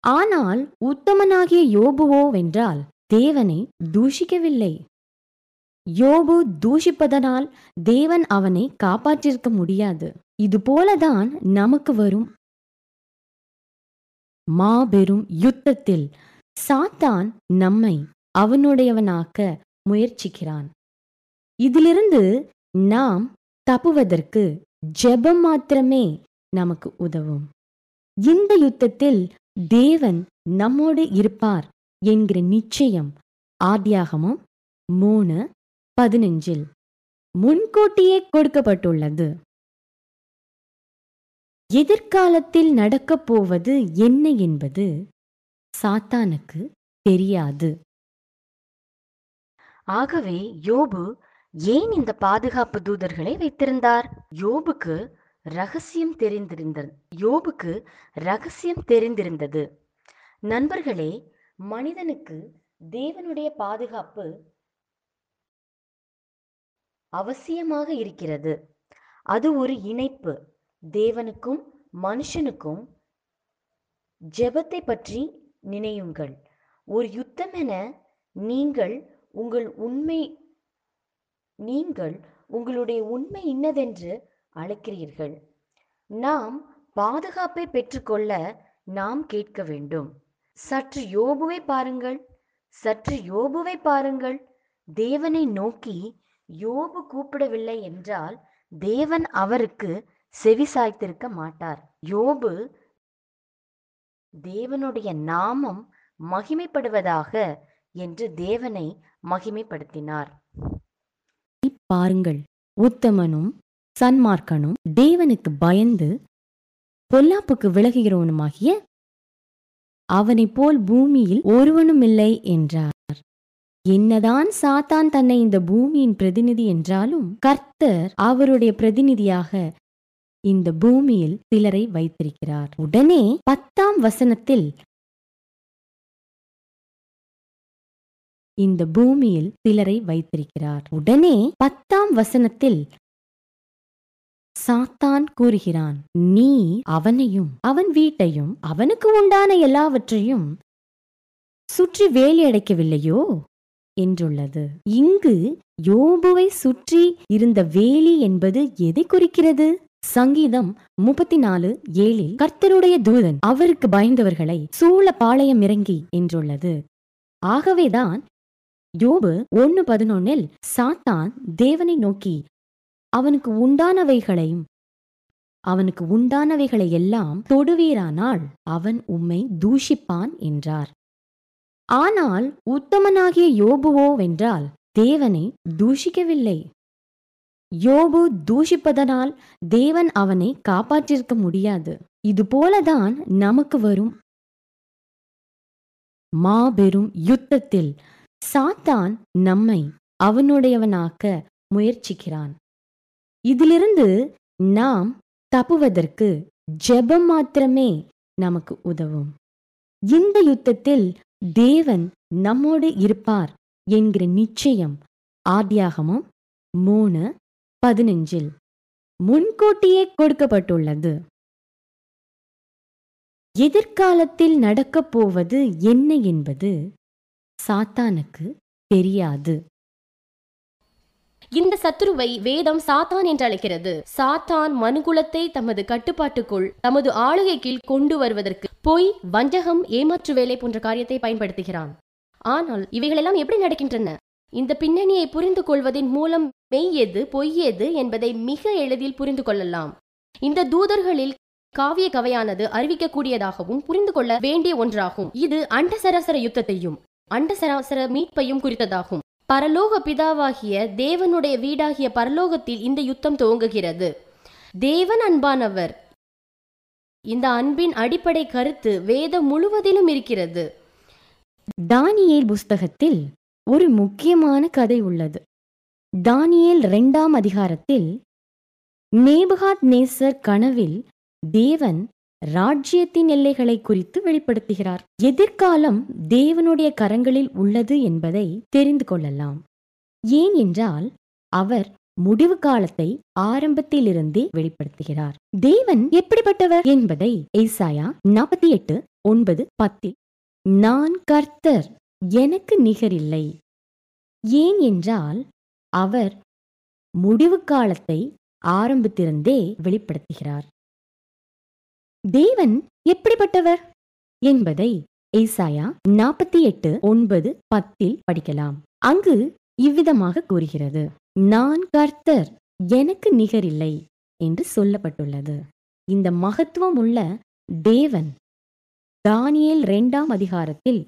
ஆனால் உத்தமனாகிய யோபுவோவென்றால் தேவனை தூஷிக்கவில்லை. யோபு தூஷிப்பதனால் தேவன் அவனை காப்பாற்றிருக்க முடியாது. இது போலதான் நமக்கு வரும். மாபெரும் யுத்தத்தில் சாத்தான் நம்மை அவனுடையவனாக்க முயற்சிக்கிறான். இதிலிருந்து நாம் தப்புவதற்கு ஜெபம் மாத்திரமே நமக்கு உதவும். இந்த யுத்தத்தில் தேவன் நம்மோடு இருப்பார் என்கிற நிச்சயம் ஆத்தியாகமும் மூணு பதினஞ்சில் முன்கூட்டியே கொடுக்கப்பட்டுள்ளது. எதிர்காலத்தில் நடக்கப் போவது என்ன என்பது சாத்தானுக்கு தெரியாது. ஆகவே யோபு ஏன் இந்த பாதுகாப்பு தூதர்களை வைத்திருந்தார்? யோபுக்கு ரகசியம் தெரிந்திருந்தது. யோபுக்கு ரகசியம் தெரிந்திருந்தது. நண்பர்களே மனிதனுக்கு தேவனுடைய பாதுகாப்பு அவசியமாக இருக்கிறது. அது ஒரு இணைப்பு. தேவனுக்கும் மனுஷனுக்கும் ஜெபத்தை பற்றி நினையுங்கள். ஒரு யுத்தம் என நீங்கள் உங்கள் உண்மை நீங்கள் உங்களுடைய உண்மை இன்னதென்று அழைக்கிறீர்கள். நாம் பாதுகாப்பை பெற்றுக்கொள்ள நாம் கேட்க வேண்டும். சற்று யோபுவை பாருங்கள். சற்று யோபுவை பாருங்கள். தேவனை நோக்கி யோபு கூப்பிடவில்லை என்றால் தேவன் அவருக்கு செவி சாய்த்திருக்க மாட்டார். யோபு தேவனுடைய நாமம் மகிமைப்படுவதாக என்று தேவனை மகிமைப்படுத்தினார். பாருங்கள் உத்தமனும் சன்மார்க்கனும் தேவனுக்கு பயந்து பொல்லாப்புக்கு விலகுகிறவனுமாகிய அவனைப் போல் பூமியில் ஒருவனும் இல்லை என்றார். என்னதான் சாத்தான் தன்னை இந்த பூமியின் பிரதிநிதி என்றாலும் கர்த்தர் அவருடைய பிரதிநிதியாக இந்த பூமியில் சிலரை வைத்திருக்கிறார். உடனே பத்தாம் வசனத்தில் இந்த பூமியில் சிலரை வைத்திருக்கிறார். உடனே பத்தாம் வசனத்தில் சாத்தான் கூறுகிறான் நீ அவனையும் அவன் வீட்டையும் அவனுக்கு உண்டான எல்லாவற்றையும் சுற்றி வேலி அடைக்கவில்லையோ என்றுள்ளது. இங்கு யோபுவை சுற்றி இருந்த வேலி என்பது எதை குறிக்கிறது? சங்கீதம் முப்பத்தி நாலு ஏழில் கர்த்தருடைய தூதன் அவருக்கு பயந்தவர்களை சூழ பாளையம் இறங்கி என்றுள்ளது. ஆகவேதான் யோபு ஒன்னு பதினொன்னில் சாத்தான் தேவனை நோக்கி அவனுக்கு உண்டானவைகளையும் அவனுக்கு உண்டானவைகளை எல்லாம் தொடுவீரானால் அவன் உம்மை தூஷிப்பான் என்றார். ஆனால் உத்தமனாகிய யோபுவோ வென்றால் தேவனை தூஷிக்கவில்லை. யோபு தூஷிப்பதனால் தேவன் அவனை காப்பாற்றிருக்க முடியாது. இதுபோலதான் நமக்கு வரும். மாபெரும் யுத்தத்தில் சாத்தான் நம்மை அவனுடையவனாக்க முயற்சிக்கிறான். இதிலிருந்து நாம் தப்புவதற்கு ஜெபம் மாத்திரமே நமக்கு உதவும். இந்த யுத்தத்தில் தேவன் நம்மோடு இருப்பார் என்கிற நிச்சயம். ஆத்தியாகமம் மூணு பதினஞ்சில் முன்கூட்டியே கொடுக்கப்பட்டுள்ளது. எதிர்காலத்தில் நடக்கப் போவது என்ன என்பது சாத்தானுக்கு தெரியாது. இந்த சத்துருவை வேதம் சாத்தான் என்று அழைக்கிறது. சாத்தான் மனுகுலத்தை தமது கட்டுப்பாட்டுக்குள் தமது ஆளுகை கீழ் கொண்டு வருவதற்கு பொய் வஞ்சகம் ஏமாற்று வேலை போன்ற காரியத்தை பயன்படுத்துகிறான். ஆனால் இவைகளெல்லாம் எப்படி நடக்கின்றன? இந்த பின்னணியை புரிந்து கொள்வதன் மூலம் மெய் எது பொய் எது என்பதை மிக எளிதில் புரிந்து கொள்ளலாம். இந்த தூதர்களில் காவிய கவையானது அறிவிக்கக்கூடியதாகவும் புரிந்து கொள்ள வேண்டிய ஒன்றாகும். இது அண்டசராசர யுத்தத்தையும் அண்ட சராசர மீட்பையும் குறித்ததாகும். பரலோக பிதாவாகிய தேவனுடைய வீடாகிய பரலோகத்தில் இந்த யுத்தம் துவங்குகிறது. தேவன் அன்பானவர். இந்த அன்பின் அடிப்படை கருத்து வேதம் முழுவதிலும் இருக்கிறது. தானியேல் புஸ்தகத்தில் ஒரு முக்கியமான கதை உள்ளது. தானியேல் இரண்டாம் அதிகாரத்தில் நேபுகாத் நேசர் கனவில் தேவன் ராஜ்யத்தின் எல்லைகளை குறித்து வெளிப்படுத்துகிறார். எதிர்காலம் தேவனுடைய கரங்களில் உள்ளது என்பதை தெரிந்து கொள்ளலாம். ஏன் என்றால் அவர் முடிவு காலத்தை ஆரம்பத்திலிருந்தே வெளிப்படுத்துகிறார். தேவன் எப்படிப்பட்டவர் என்பதை ஏசாயா நாற்பத்தி எட்டு ஒன்பது பத்தில் நான் கர்த்தர் எனக்கு நிகரில்லை. ஏன் என்றால் அவர் முடிவு காலத்தை ஆரம்பத்திலிருந்தே வெளிப்படுத்துகிறார். தேவன் எப்படிப்பட்டவர்? என்பதை ஏசாயா நாற்பத்தி எட்டு ஒன்பது பத்தில் படிக்கலாம். அங்கு இவ்விதமாக கூறுகிறது. நான் கர்த்தர் எனக்கு நிகரில்லை என்று சொல்லப்பட்டுள்ளது. இந்த மகத்துவம் உள்ள தேவன் தானியேல் இரண்டாம் அதிகாரத்தில்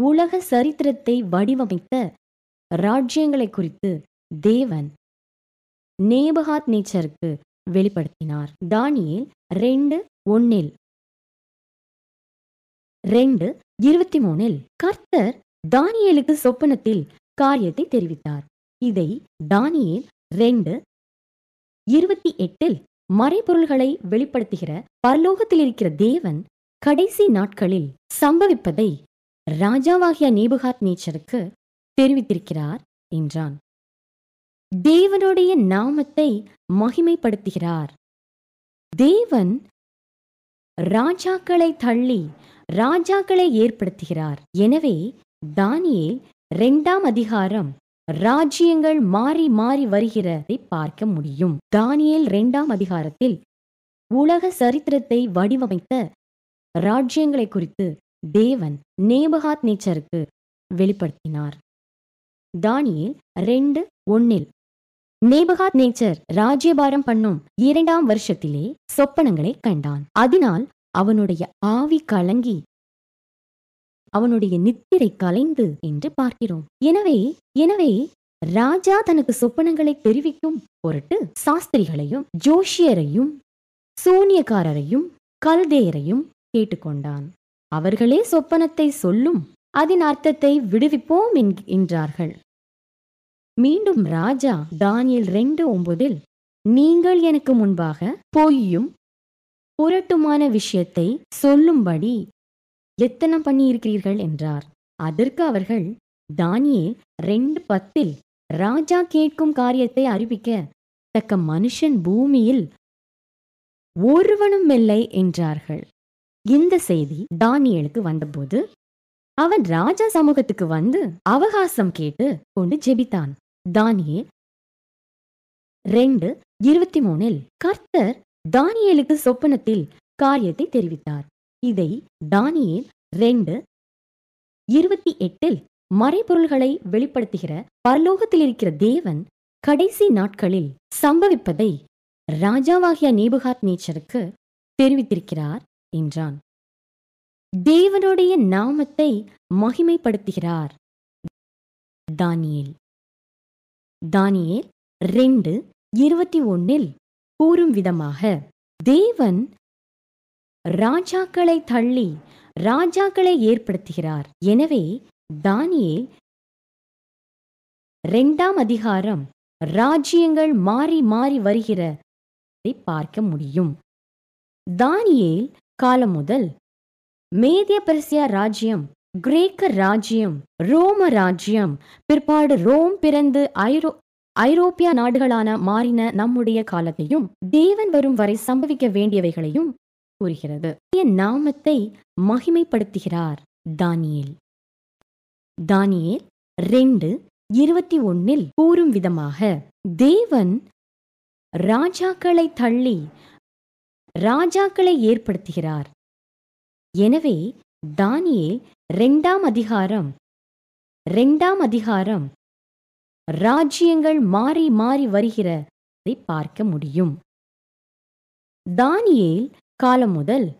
உலக சரித்திரத்தை வடிவமைத்த ராஜ்யங்களை குறித்து தேவன் நேபகாத் நேச்சருக்கு வெளிப்படுத்தினார். தானியேல் ரெண்டு ஒன்னில். ரெண்டு இருபத்தி மூணில் கர்த்தர் தானியலுக்கு சொப்பனத்தில் காரியத்தை தெரிவித்தார். இதை தானியேல் ரெண்டு இருபத்தி எட்டில் மறைபொருள்களை வெளிப்படுத்துகிற பரலோகத்தில் இருக்கிற தேவன் கடைசி நாட்களில் சம்பவிப்பதை ராஜாவாகிய நேபுகாத் நேச்சருக்கு தெரிவித்திருக்கிறார் என்றான். தேவனுடைய நாமத்தை மகிமைப்படுத்துகிறார். தேவன் ராஜாக்களை தள்ளி ராஜாக்களை ஏற்படுத்துகிறார். எனவே தானியேல் இரண்டாம் அதிகாரம் ராஜ்யங்கள் மாறி மாறி வருகிறதை பார்க்க முடியும். தானியேல் இரண்டாம் அதிகாரத்தில் உலக சரித்திரத்தை வடிவமைத்த ராஜ்யங்களை குறித்து தேவன் நேபகாத் நேச்சருக்கு வெளிப்படுத்தினார். தானியேல் ரெண்டு ஒன்னில் நேபகாத் நேச்சர் ராஜ்யபாரம் பண்ணும் இரண்டாம் வருஷத்திலே சொப்பனங்களை கண்டான். அதனால் அவனுடைய ஆவி கலங்கி அவனுடைய நித்திரை கலைந்து என்று பார்க்கிறோம். எனவே எனவே ராஜா தனக்கு சொப்பனங்களை தெரிவிக்கும் பொருட்டு சாஸ்திரிகளையும் ஜோஷியரையும் சூனியக்காரரையும் கல்தேயரையும் கேட்டுக்கொண்டான். அவர்களே சொப்பனத்தை சொல்லும் அதன் அர்த்தத்தை விடுவிப்போம் என்க- என்றார்கள். மீண்டும் ராஜா தானியல் ரெண்டு ஒன்பதில் நீங்கள் எனக்கு முன்பாக பொய்யும் புரட்டுமான விஷயத்தை சொல்லும்படி எத்தனை பண்ணியிருக்கிறீர்கள்? என்றார். அதற்கு அவர்கள் தானியே ரெண்டு பத்தில் ராஜா கேட்கும் காரியத்தை அறிவிக்க தக்க மனுஷன் பூமியில் ஒருவனும் இல்லை என்றார்கள். இந்த செய்தி தானியலுக்கு வந்தபோது அவன் ராஜா சமூகத்துக்கு வந்து அவகாசம் கேட்டு கொண்டு ஜெபித்தான். தானியேல் ரெண்டு இருபத்தி மூணில் கர்த்தர் தானியலுக்கு சொப்பனத்தில் காரியத்தை தெரிவித்தார். இதை தானியேல் ரெண்டு இருபத்தி எட்டில் மறைபொருள்களை வெளிப்படுத்துகிற பரலோகத்தில் இருக்கிற தேவன் கடைசி நாட்களில் சம்பவிப்பதை ராஜாவாகிய நேபுகாத் நேச்சருக்கு தெரிவித்திருக்கிறார் என்றான். தேவனுடைய நாமத்தை மகிமைப்படுத்துகிறார் தானியேல். தானியேல் ரெண்டு இருபத்தி ஒன்னில் கூறும் விதமாக தேவன் ராஜாக்களை தள்ளி ராஜாக்களை ஏற்படுத்துகிறார். எனவே தானியேல் இரண்டாம் அதிகாரம் ராஜ்யங்கள் மாறி மாறி வருகிறதை பார்க்க முடியும். தானியேல் காலம் முதல் மேதிய பெர்சியா ராஜ்யம் கிரேக்க ராஜ்யம் ரோம ராஜ்யம். பிற்பாடு ரோம் பிறந்து ஐரோ ஐரோப்பிய நாடுகளான மாறின நம்முடைய காலத்தையும் தேவன் வரும் வரை சம்பவிக்க வேண்டியவைகளையும் கூறுகிறது. நாமத்தை மகிமைப்படுத்துகிறார். தானியேல். தானியேல் ரெண்டு இருபத்தி ஒன்னில் கூறும் விதமாக தேவன் ராஜாக்களை தள்ளி ராஜாக்களை ஏற்படுத்துகிறார். எனவே தானியேல் ரெண்டாம் அதிகாரம். ரெண்டாம் அதிகாரம். ராஜ்யங்கள் மாறி மாறி வருகிறதை பார்க்க முடியும். தானியேல் காலம் முதல்.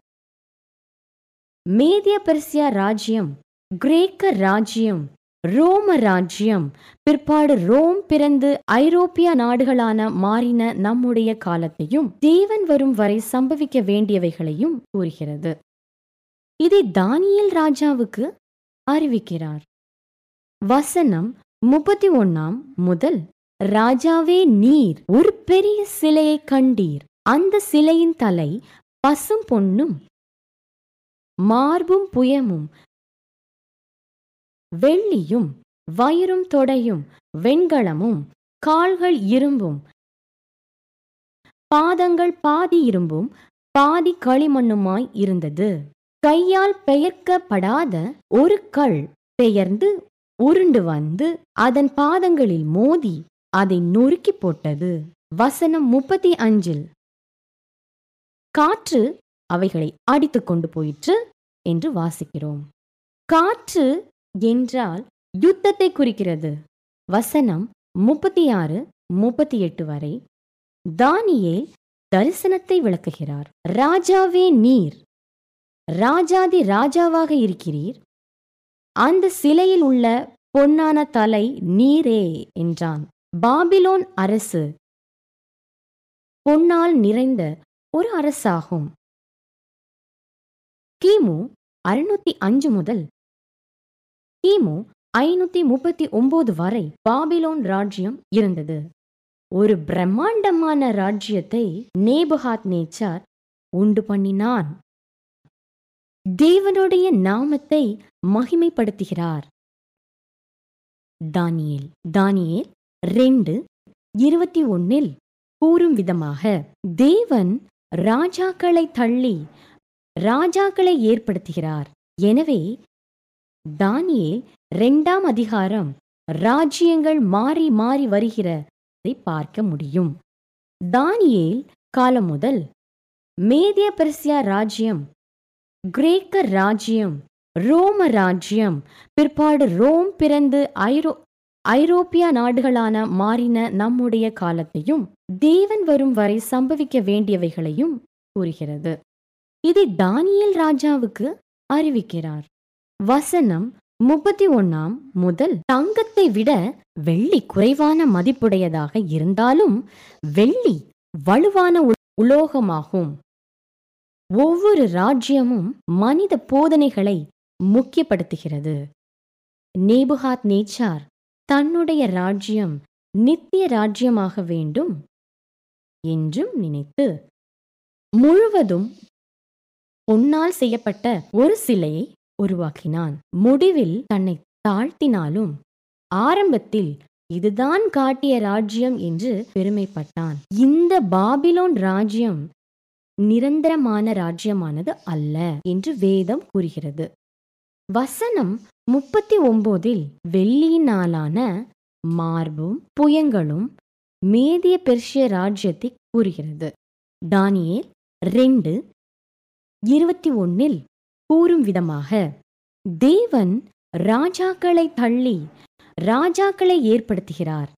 மேதிய பெர்சியா ராஜ்யம் கிரேக்க ராஜ்யம் ரோம ராஜ்யம் பிற்பாடு ரோம் பிறந்து ஐரோப்பிய நாடுகளான மாறின நம்முடைய காலத்தையும் தேவன் வரும் வரை சம்பவிக்க வேண்டியவைகளையும் கூறுகிறது. இதை தானியல் ராஜாவுக்கு அறிவிக்கிறார். வசனம் முப்பத்தி ஒன்னாம் முதல் ராஜாவே நீர் ஒரு பெரிய சிலையை கண்டீர். அந்த சிலையின் தலை பசும் பொன்னும் மார்பும் புயமும் வெள்ளியும் வயிறும் தொடையும் வெண்கலமும் கால்கள் இரும்பும் பாதங்கள் பாதி இரும்பும் பாதி களிமண்ணுமாய் இருந்தது. கையால் பெயர்க்கப்படாத ஒரு கல் பெயர்ந்து உருண்டு வந்து அதன் பாதங்களில் மோதி அதை நொறுக்கி போட்டது. வசனம் முப்பத்தி அஞ்சில் காற்று அவைகளை அடித்து கொண்டு போயிற்று என்று வாசிக்கிறோம். காற்று என்றால் யுத்தத்தை குறிக்கிறது வசனம் முப்பத்தி ஆறு முப்பத்தி எட்டு வரை. தானியே தரிசனத்தை விளக்குகிறார். ராஜாவே நீர் ராஜாதி ராஜாவாக இருக்கிறீர். அந்த சிலையில் உள்ள பொன்னான தலை நீரே என்றான். பாபிலோன் அரசு. பொன்னால் நிறைந்த ஒரு அரசாகும். கிமு அறுநூத்தி அஞ்சு முதல் கிமு ஐநூத்தி முப்பத்தி ஒன்பது வரை பாபிலோன் ராஜ்யம் இருந்தது. ஒரு பிரம்மாண்டமான ராஜ்யத்தை நேபுகாத் நேச்சார் உண்டு பண்ணினான். தேவனுடைய நாமத்தை மகிமைப்படுத்துகிறார். தானியேல் தானியேல் ரெண்டு இருபத்தி ஒன்னில் கூறும் விதமாக தேவன் ராஜாக்களை தள்ளி ராஜாக்களை ஏற்படுத்துகிறார். எனவே தானியேல் ரெண்டாம் அதிகாரம் ராஜ்யங்கள் மாறி மாறி வருகிறதை பார்க்க முடியும். தானியேல் காலம் முதல் மேதிய பெர்சியா ராஜ்யம் கிரேக்க ராஜ்யம் ரோம ராஜ்யம். பிற்பாடு ரோம் பிறந்து ஐரோ ஐரோப்பிய நாடுகளான மாறின நம்முடைய காலத்தையும் தேவன் வரும் வரை சம்பவிக்க வேண்டியவைகளையும் கூறுகிறது. இதை தானியல் ராஜாவுக்கு அறிவிக்கிறார். வசனம் முப்பத்தி ஒன்னாம் முதல் தங்கத்தை விட வெள்ளி குறைவான மதிப்புடையதாக இருந்தாலும் வெள்ளி வலுவான உலோகமாகும். ஒவ்வொரு ராஜ்யமும் மனித போதனைகளை முக்கியப்படுத்துகிறது. நேபுகாத் நேச்சார் தன்னுடைய ராஜ்யம் நித்திய ராஜ்யமாக வேண்டும் என்றும் நினைத்து முழுவதும் பொன்னால் செய்யப்பட்ட ஒரு சிலையை உருவாக்கினான். முடிவில் தன்னை தாழ்த்தினாலும் ஆரம்பத்தில் இதுதான் காட்டிய ராஜ்யம் என்று பெருமைப்பட்டான். இந்த பாபிலோன் ராஜ்யம் நிரந்தரமான ராஜ்யமானது அல்ல என்று வேதம் கூறுகிறது. வசனம் முப்பத்தி ஒன்பதில் வெள்ளியினாலான மார்பும் புயங்களும் மேதிய பெர்ஷிய ராஜ்யத்தை கூறுகிறது. டானியல் ரெண்டு இருபத்தி ஒன்னில் கூறும் விதமாக தேவன் ராஜாக்களை தள்ளி ராஜாக்களை ஏற்படுத்துகிறார்.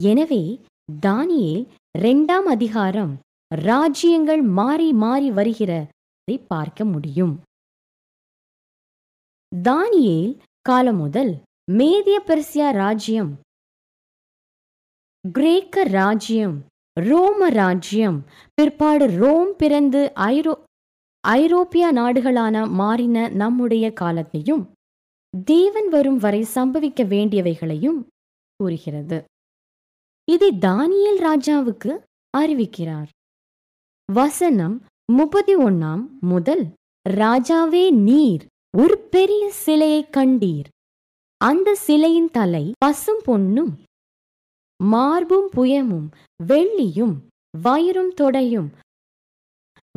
எனவே தானியேல் ரெண்டாம் அதிகாரம் ராஜ்யங்கள் மாறி மாறி வருகிறதை பார்க்க முடியும். தானியேல் காலம் முதல் மேதிய பெர்சியா ராஜ்யம் கிரேக்க ராஜ்யம் ரோம ராஜ்யம் பிற்பாடு ரோம் பிறந்து ஐரோ ஐரோப்பிய நாடுகளான மாறின நம்முடைய காலத்தையும் தேவன் வரும் வரை சம்பவிக்க வேண்டியவைகளையும் கூறுகிறது. இதை தானியல் ராஜாவுக்கு அறிவிக்கிறார். வசனம் முப்பத்தி ஒன்னாம் முதல் ராஜாவே நீர் ஒரு பெரிய சிலையை கண்டீர். அந்த சிலையின் தலை பசும் பொன்னும் மார்பும் புயமும் வெள்ளியும் வயிறும் தொடையும்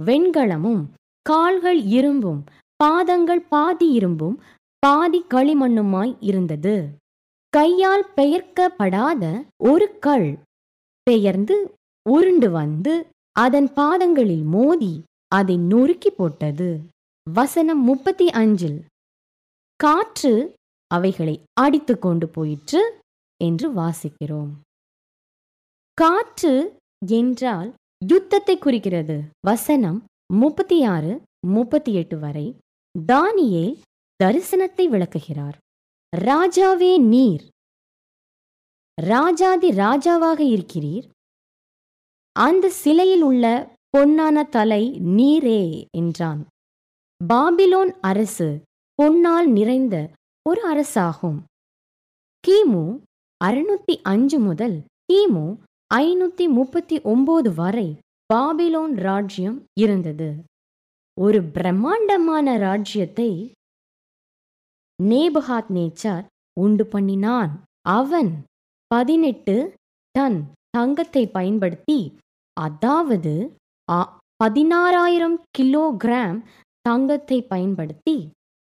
வெண்கலமும் கால்கள் இரும்பும் பாதங்கள் பாதி இரும்பும் பாதி களிமண்ணுமாய் இருந்தது. கையால் பெயர்க்கப்படாத ஒரு கல் பெயர்ந்து உருண்டு வந்து அதன் பாதங்களில் மோதி அதை நொறுக்கி போட்டது. வசனம் முப்பத்தி அஞ்சில் காற்று அவைகளை அடித்து கொண்டு போயிற்று என்று வாசிக்கிறோம். காற்று என்றால் யுத்தத்தை குறிக்கிறது. வசனம் முப்பத்தி ஆறு முப்பத்தி எட்டு வரை தானியே தரிசனத்தை விளக்குகிறார். ராஜாவே நீர். ராஜாதி ராஜாவாக இருக்கிறீர். அந்த சிலையில் உள்ள பொன்னான தலை நீரே என்றான். பாபிலோன் அரசு பொன்னால் நிறைந்த ஒரு அரசாகும். கிமு அறுநூத்தி அஞ்சு முதல் கிமு ஐநூத்தி முப்பத்தி ஒன்பது வரை பாபிலோன் ராஜ்யம் இருந்தது. ஒரு பிரம்மாண்டமான ராஜ்யத்தை நேபுகாத் நேச்சார் உண்டு பண்ணினான். அவன் பதினெட்டு டன் தங்கத்தை பயன்படுத்தி அதாவது பதினாறாயிரம் கிலோகிராம் தங்கத்தை பயன்படுத்தி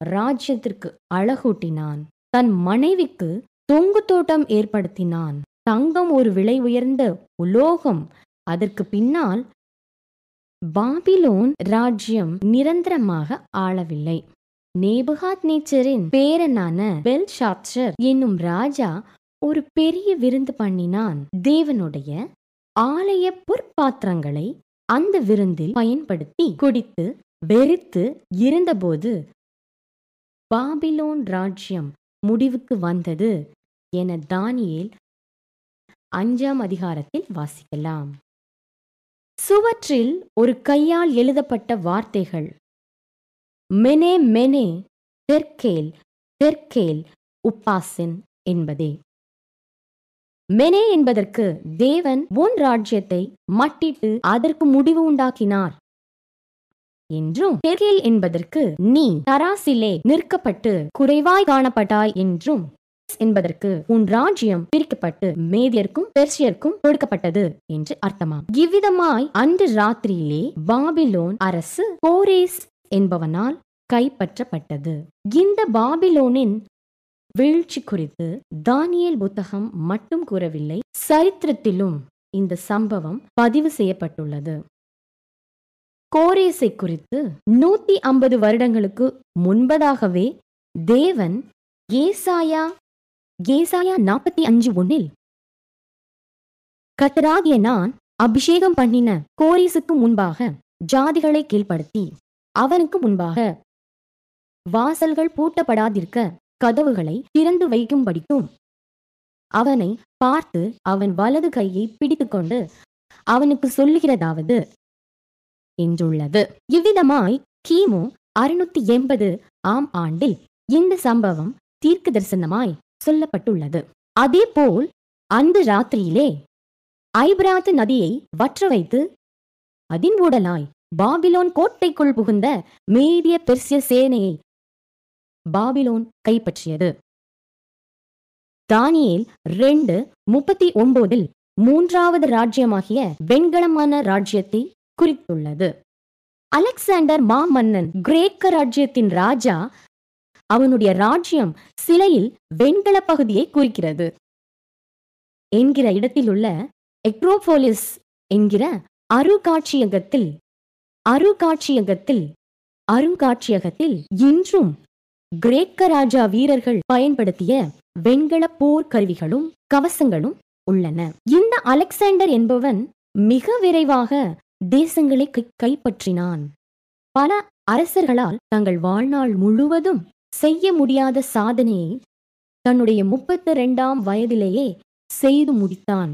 ராஜ்யத்திற்கு அழகூட்டினான். தன் மனைவிக்கு தொங்கு தோட்டம் ஏற்படுத்தினான். தங்கம் ஒரு விலை உயர்ந்த உலோகம். அதற்கு பின்னால் பாபிலோன் ராஜ்யம் நிரந்தரமாக ஆளவில்லை. நேபுகாத் நேச்சரின் பேரனான பெல் ஷாப்சர் என்னும் ராஜா ஒரு பெரிய விருந்து பண்ணினான். தேவனுடைய ஆலய பொற்பாத்திரங்களை அந்த விருந்தில் பயன்படுத்தி குடித்து வெறுத்து இருந்தபோது பாபிலோன் ராஜ்யம் முடிவுக்கு வந்தது என தானியேல் அஞ்சாம் அதிகாரத்தில் வாசிக்கலாம். சுவற்றில் ஒரு கையால் எழுதப்பட்ட வார்த்தைகள். மெனே மெனே தெற்கேல் தெற்கேல் உப்பாசின் என்பதே. மெனே என்பதற்கு தேவன் உன் ராஜ்யத்தை மட்டிட்டு அதற்கு முடிவு உண்டாக்கினார். என்றும் தெர்கேல் என்பதற்கு நீ தராசிலே நிற்கப்பட்டு குறைவாய் காணப்பட்டாய் என்றும் என்பதற்கு உன் ராஜ்யம் பிரிக்கப்பட்டு மேதியர்க்கும் பெர்சியர்க்கும் கொடுக்கப்பட்டது என்று அர்த்தமாம். இவ்விதமாய் அன்று ராத்திரியிலே பாபிலோன் அரசு கோரேஸ் என்பவனால் கைப்பற்றப்பட்டது. இந்த பாபிலோனின் வீழ்ச்சி குறித்து தானியல் புத்தகம் மட்டும் கூறவில்லை சரித்திரத்திலும் இந்த சம்பவம் பதிவு செய்யப்பட்டுள்ளது. கோரேசை குறித்து நூத்தி ஐம்பது வருடங்களுக்கு முன்பதாகவே தேவன் ஏசாயா ஏசாயா நாற்பத்தி அஞ்சு ஒன்னில் கத்தராகிய நான் அபிஷேகம் பண்ணின கோரிசுக்கு முன்பாக ஜாதிகளை கீழ்ப்படுத்தி அவனுக்கு முன்பாக வாசல்கள் பூட்டப்படாதிருக்க கதவுகளை திறந்து வைக்கும்படிக்கும். அவனை பார்த்து அவன் வலது கையை பிடித்துக்கொண்டு அவனுக்கு சொல்லுகிறதாவது? என்றுள்ளது. இவ்விதமாய் கிமு அறுநூத்தி எண்பது ஆம் ஆண்டில் இந்த சம்பவம் தீர்க்க தரிசனமாய் சொல்லப்பட்டுள்ளது. அதே போல் அந்த ராத்திரியிலே ஐபிராத்து நதியை வற்ற வைத்து அதின் ஊடலாய் பாபிலோன் கோட்டைக்குள் புகுந்த மேதிய பெர்சிய சேனையை பாபிலோன் கைப்பற்றியது. தானியேல் ரெண்டு முப்பத்தி ஒன்பதில் மூன்றாவது ராஜ்யமாகிய வெண்கலமான ராஜ்யத்தை குறித்துள்ளது. அலெக்சாண்டர் மாமன்னன் கிரேக்க ராஜ்யத்தின் ராஜா அவனுடைய ராஜ்யம் சிலையில் வெண்கல பகுதியை குறிக்கிறது. என்கிற இடத்தில் உள்ள எக்ரோபோலிஸ் என்கிற அருங்காட்சியகத்தில் அருங்காட்சியகத்தில் அருங்காட்சியகத்தில் இன்றும் கிரேக்க ராஜா வீரர்கள் பயன்படுத்திய வெண்கல போர் கருவிகளும் கவசங்களும் உள்ளன. இந்த அலெக்சாண்டர் என்பவன் மிக விரைவாக தேசங்களை கைப்பற்றினான். பல அரசர்களால் தங்கள் வாழ்நாள் முழுவதும் செய்ய முடியாத சாதனையை தன்னுடைய முப்பத்தி ரெண்டாம் வயதிலேயே செய்து முடித்தான்.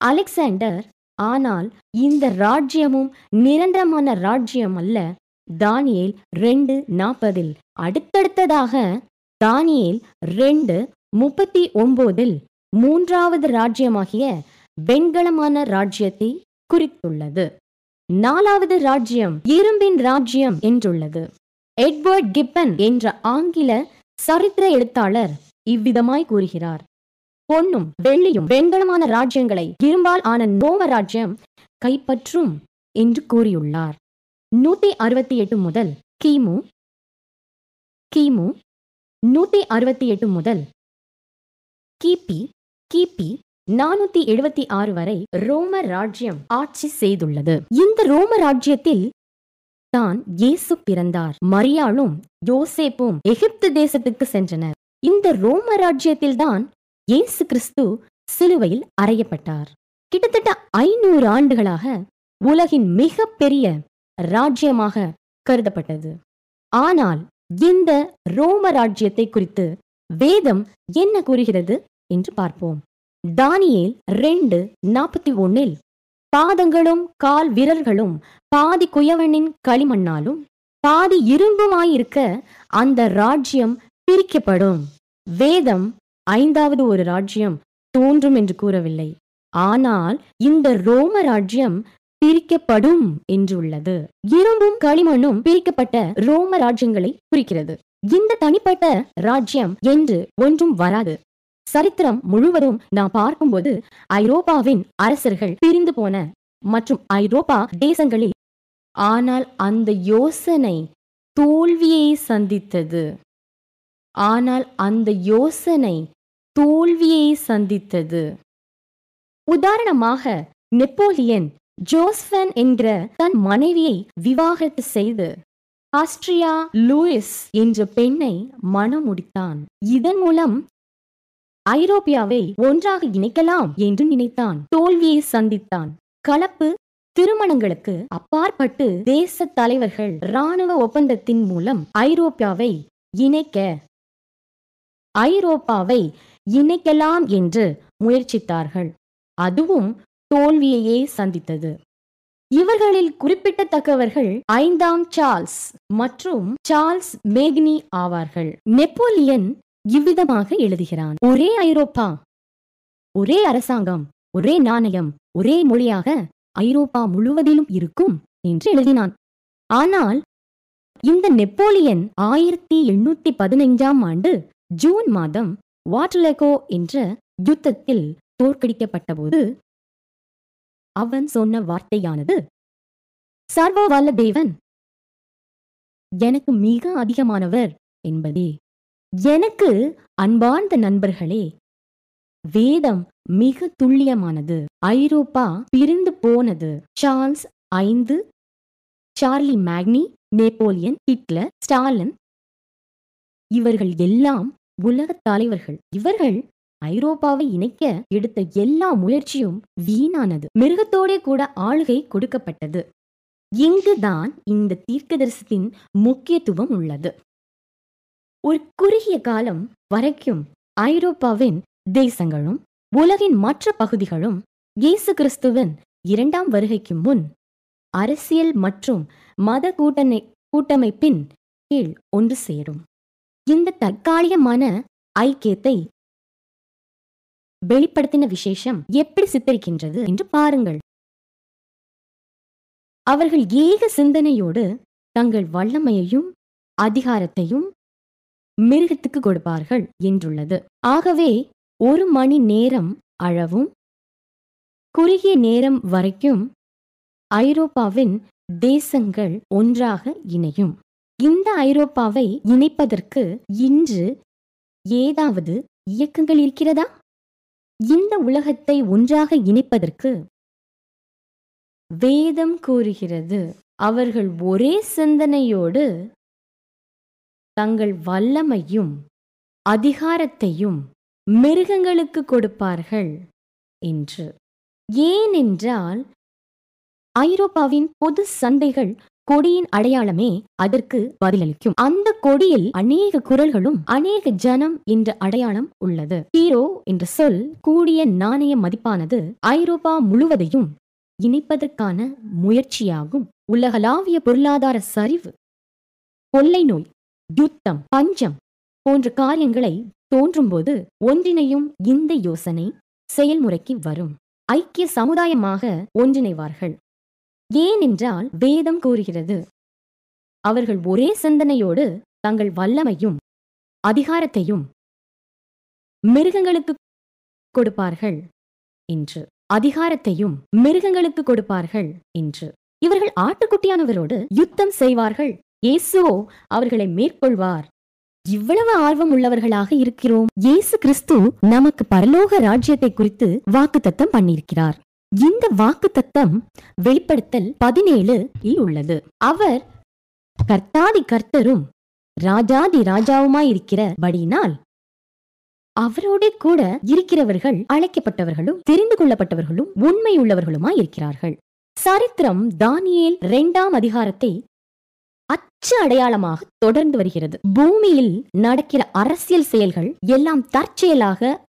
அலெக்சாண்டர் ஆனால் இந்த ராஜ்யமும் நிரந்தரமான ராஜ்யம் அல்ல. தானியேல் ரெண்டு நாற்பதில். அடுத்தடுத்ததாக தானியேல் ரெண்டு முப்பத்தி ஒன்பதில் மூன்றாவது ராஜ்யமாகிய வெண்கலமான ராஜ்யத்தை குறித்துள்ளது. நாலாவது ராஜ்யம் இரும்பின் ராஜ்யம் என்றுள்ளது. எட்வர்ட் கிப்பன் என்ற ஆங்கில சரித்திர எழுத்தாளர் இவ்விதமாய் கூறுகிறார். பொன்னும் வெள்ளியும் வெண்கலமான ராஜ்யங்களை இரும்பால் ஆன நோம ராஜ்யம் கைப்பற்றும் என்று கூறியுள்ளார். நூத்தி அறுபத்தி எட்டு முதல் கிமு கிமு நூத்தி அறுபத்தி எட்டு முதல் கிபி கிபி நானூத்தி எழுபத்தி ஆறு வரை ரோம ராஜ்யம் ஆட்சி செய்துள்ளது. இந்த ரோம ராஜ்யத்தில் தான் இயேசு பிறந்தார். மரியாளும் யோசேப்பும் எகிப்து தேசத்துக்கு சென்றனர். இந்த ரோம ராஜ்யத்தில் தான் இயேசு கிறிஸ்து சிலுவையில் அறையப்பட்டார். கிட்டத்தட்ட ஐநூறு ஆண்டுகளாக உலகின் மிக பெரிய ராஜ்யமாக கருதப்பட்டது. ஆனால் இந்த ரோம ராஜ்யத்தை குறித்து வேதம் என்ன கூறுகிறது என்று பார்ப்போம். தானியேல் ரெண்டு நாற்பத்தி ஒன்னில் பாதங்களும் கால் விரல்களும் பாதி குயவனின் களிமண்ணாலும் பாதி இரும்புமாயிருக்க அந்த ராஜ்யம் பிரிக்கப்படும். வேதம் ஐந்தாவது ஒரு ராஜ்யம் தோன்றும் என்று கூறவில்லை. ஆனால் இந்த ரோம ராஜ்யம் பிரிக்கப்படும் என்றுள்ளது. இரும்பும் களிமண்ணும் பிரிக்கப்பட்ட ரோம ராஜ்யங்களை குறிக்கிறது. இந்த தனிப்பட்ட ராஜ்யம் என்று ஒன்றும் வராது. சரித்திரம் முழுவதும் நாம் பார்க்கும்போது ஐரோப்பாவின் அரசர்கள் பிரிந்து போன மற்றும் ஐரோப்பா தேசங்களில் ஆனால் அந்த யோசனை தோல்வியை சந்தித்தது. ஆனால் அந்த யோசனை தோல்வியை சந்தித்தது. உதாரணமாக நெப்போலியன் ஜோஸ்பன் என்ற தன் மனைவியை விவாகரத்து செய்து ஆஸ்ட்ரியா லூயிஸ் என்ற பெண்ணை மனம் முடித்தான் இதன் மூலம் ஐரோப்பியாவை ஒன்றாக இணைக்கலாம் என்று நினைத்தான். தோல்வியை சந்தித்தான். கலப்பு திருமணங்களுக்கு அப்பாற்பட்டு தேச தலைவர்கள் ராணுவ ஒப்பந்தத்தின் மூலம் ஐரோப்பியாவை இணைக்க ஐரோப்பாவை இணைக்கலாம் என்று முயற்சித்தார்கள். அதுவும் தோல்வியையே சந்தித்தது. இவர்களில் குறிப்பிடத்தக்கவர்கள் ஐந்தாம் சார்ல்ஸ் மற்றும் சார்ல்ஸ் மேக்னி ஆவார்கள். நெப்போலியன் இவ்விதமாக எழுதுகிறான். ஒரே ஐரோப்பா ஒரே அரசாங்கம் ஒரே நாணயம் ஒரே மொழியாக ஐரோப்பா முழுவதிலும் இருக்கும் என்று எழுதினான். ஆனால் இந்த நெப்போலியன் ஆயிரத்தி எண்ணூத்தி பதினைஞ்சாம் ஆண்டு ஜூன் மாதம் வாட்லெகோ என்ற யுத்தத்தில் தோற்கடிக்கப்பட்டபோது அவன் சொன்ன வார்த்தையானது சர்வ வல்ல தேவன் எனக்கு மிக அதிகமானவர் என்பதே. எனக்கு அன்பார்ந்த நண்பர்களே வேதம் மிக துல்லியமானது. ஐரோப்பா பிரிந்து போனது. சார்ல்ஸ் ஐந்து Charlemagne Napoleon Hitler Stalin. இவர்கள் எல்லாம் உலகத் தலைவர்கள். இவர்கள் ஐரோப்பாவை இணைக்க எடுத்த எல்லா முயற்சியும் வீணானது. மிருகத்தோடே கூட ஆளுகை கொடுக்கப்பட்டது. இங்குதான் இந்த தீர்க்கதரிசத்தின் முக்கியத்துவம் உள்ளது. ஒரு குறுகிய காலம் வரைக்கும் ஐரோப்பாவின் தேசங்களும் உலகின் மற்ற பகுதிகளும் இயேசு கிறிஸ்துவின் இரண்டாம் வருகைக்கு முன் அரசியல் மற்றும் மத கூட்டணி கூட்டமைப்பின் கீழ் ஒன்று சேரும். இந்த தற்காலிகமான ஐக்கியத்தை வெளிப்படுத்தின விசேஷம் எப்படி சித்தரிக்கின்றது என்று பாருங்கள். அவர்கள் ஏக சிந்தனையோடு தங்கள் வல்லமையையும் அதிகாரத்தையும் மிருகத்துக்கு கொடுப்பார்கள் என்றுள்ளது. ஆகவே ஒரு மணி நேரம் அளவும் குறுகிய நேரம் வரைக்கும் ஐரோப்பாவின் தேசங்கள் ஒன்றாக இணையும். இந்த ஐரோப்பாவை இணைப்பதற்கு இன்று ஏதாவது இயக்கங்கள் இருக்கிறதா? இந்த உலகத்தை ஒன்றாக இணைப்பதற்கு வேதம் கூறுகிறது. அவர்கள் ஒரே சிந்தனையோடு தங்கள் வல்லமையும் அதிகாரத்தையும் மிருகங்களுக்கு கொடுப்பார்கள் என்று. ஏனென்றால் ஐரோப்பாவின் பொது சந்தைகள் கொடியின் அடையாளமே அதற்கு பதிலளிக்கும். அந்த கொடியில் அநேக குரல்களும் அநேக ஜனம் என்ற அடையாளம் உள்ளது. ஹீரோ என்ற சொல் கூடிய நாணய மதிப்பானது ஐரோப்பா முழுவதையும் இணைப்பதற்கான முயற்சியாகும். உலகளாவிய பொருளாதார சரிவு கொள்ளை நோய் யுத்தம் பஞ்சம் போன்ற காரியங்களை தோன்றும்போது ஒன்றிணையும் இந்த யோசனை செயல்முறைக்கு வரும். ஐக்கிய சமுதாயமாக ஒன்றிணைவார்கள். ஏனென்றால் வேதம் கூறுகிறது. அவர்கள் ஒரே சிந்தனையோடு தங்கள் வல்லமையும் அதிகாரத்தையும் மிருகங்களுக்கு கொடுப்பார்கள் என்று. அதிகாரத்தையும் மிருகங்களுக்கு கொடுப்பார்கள் என்று. இவர்கள் ஆட்டுக்குட்டியானவரோடு யுத்தம் செய்வார்கள். இயேசுவோ அவர்களை மேற்கொள்வார். இவ்வளவு ஆர்வம் உள்ளவர்களாக இருக்கிறோம். இயேசு கிறிஸ்து நமக்கு பரலோக ராஜ்யத்தை குறித்து வாக்குத்தத்தம் பண்ணியிருக்கிறார். இந்த வாக்கு தத்தம் வெளிப்படுத்தல் பதினேழு உள்ளது. அவர் கர்த்தாதி கர்த்தரும் ராஜாதி ராஜாவுமாய் அவரோட கூட இருக்கிறவர்கள் அழைக்கப்பட்டவர்களும் தெரிந்து கொள்ளப்பட்டவர்களும் உண்மையுள்ளவர்களுமாய் இருக்கிறார்கள் சரித்திரம் தானியேல் இரண்டாம் அதிகாரத்தை அச்சு அடையாளமாக தொடர்ந்து வருகிறது. பூமியில் நடக்கிற அரசியல் செயல்கள் எல்லாம் தற்செயலாக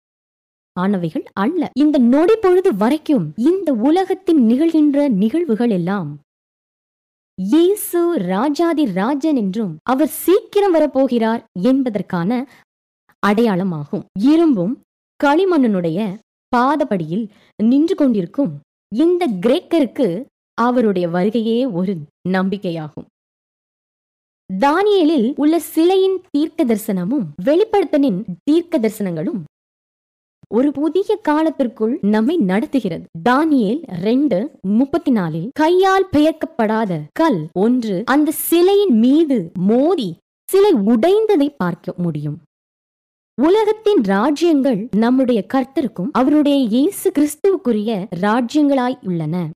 ஆனவைகள் அல்ல. இந்த நொடி பொழுது வரைக்கும் இந்த உலகத்தில் நிகழ்கின்ற நிகழ்வுகள் எல்லாம் இயேசு ராஜாதி ராஜன் என்றும் அவர் சீக்கிரம் வரப்போகிறார் என்பதற்கான அடையாளமாகும். இரும்பும் களிமண்ணனுடைய பாதபடியில் நின்று கொண்டிருக்கும் இந்த கிரேக்கருக்கு அவருடைய வருகையே ஒரு நம்பிக்கையாகும். தானியலில் உள்ள சிலையின் தீர்க்க தரிசனமும் வெளிப்படுத்தனின் தீர்க்க தரிசனங்களும் ஒரு புதிய காலத்திற்குள் நம்மை நடத்துகிறது. தானியேல் ரெண்டு முப்பத்தி நாலில் கையால் பெயர்க்கப்படாத கல் ஒன்று அந்த சிலையின் மீது மோதி சிலை உடைந்ததை பார்க்க முடியும். உலகத்தின் ராஜ்யங்கள் நம்முடைய கர்த்தருக்கும் அவருடைய இயேசு கிறிஸ்துவுக்குரிய ராஜ்யங்களாய் உள்ளன.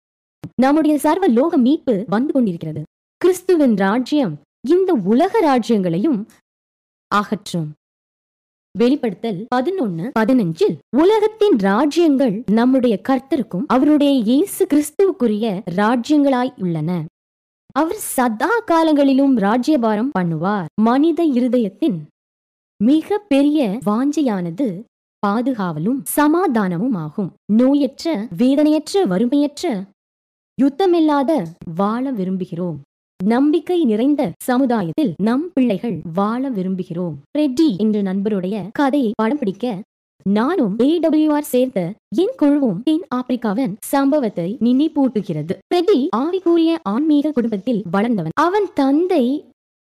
நம்முடைய சர்வ லோக மீட்பு வந்து கொண்டிருக்கிறது. கிறிஸ்துவின் ராஜ்யம் இந்த உலக ராஜ்யங்களையும் அகற்றும். வெளிப்படுத்தல் பதினொன்னு பதினஞ்சில் உலகத்தின் ராஜ்யங்கள் நம்முடைய கர்த்தருக்கும் அவருடைய இயேசு கிறிஸ்துவுக்குரிய ராஜ்யங்களாய் உள்ளன. அவர் சதா காலங்களிலும் ராஜ்யபாரம் பண்ணுவார். மனித இருதயத்தின் மிக பெரிய வாஞ்சையானது பாதுகாவலும் சமாதானமும் ஆகும் நோயற்ற வேதனையற்ற வறுமையற்ற யுத்தமில்லாத வாழ விரும்புகிறோம். நம்பிக்கை நிறைந்த சமுதாயத்தில் நம் பிள்ளைகள் வாழ விரும்புகிறோம். ரெட்டி என்ற நண்பருடைய கதையை படம் பிடிக்க நானும் ஏடபிள்யூஆர் சேர்ந்த என் குழுவும் தென் ஆப்பிரிக்காவின் சம்பவத்தை நினைப்பூட்டுகிறது. பிரதி ஆவிக்குரிய ஆன்மீக குடும்பத்தில் வளர்ந்தவன். அவன் தந்தை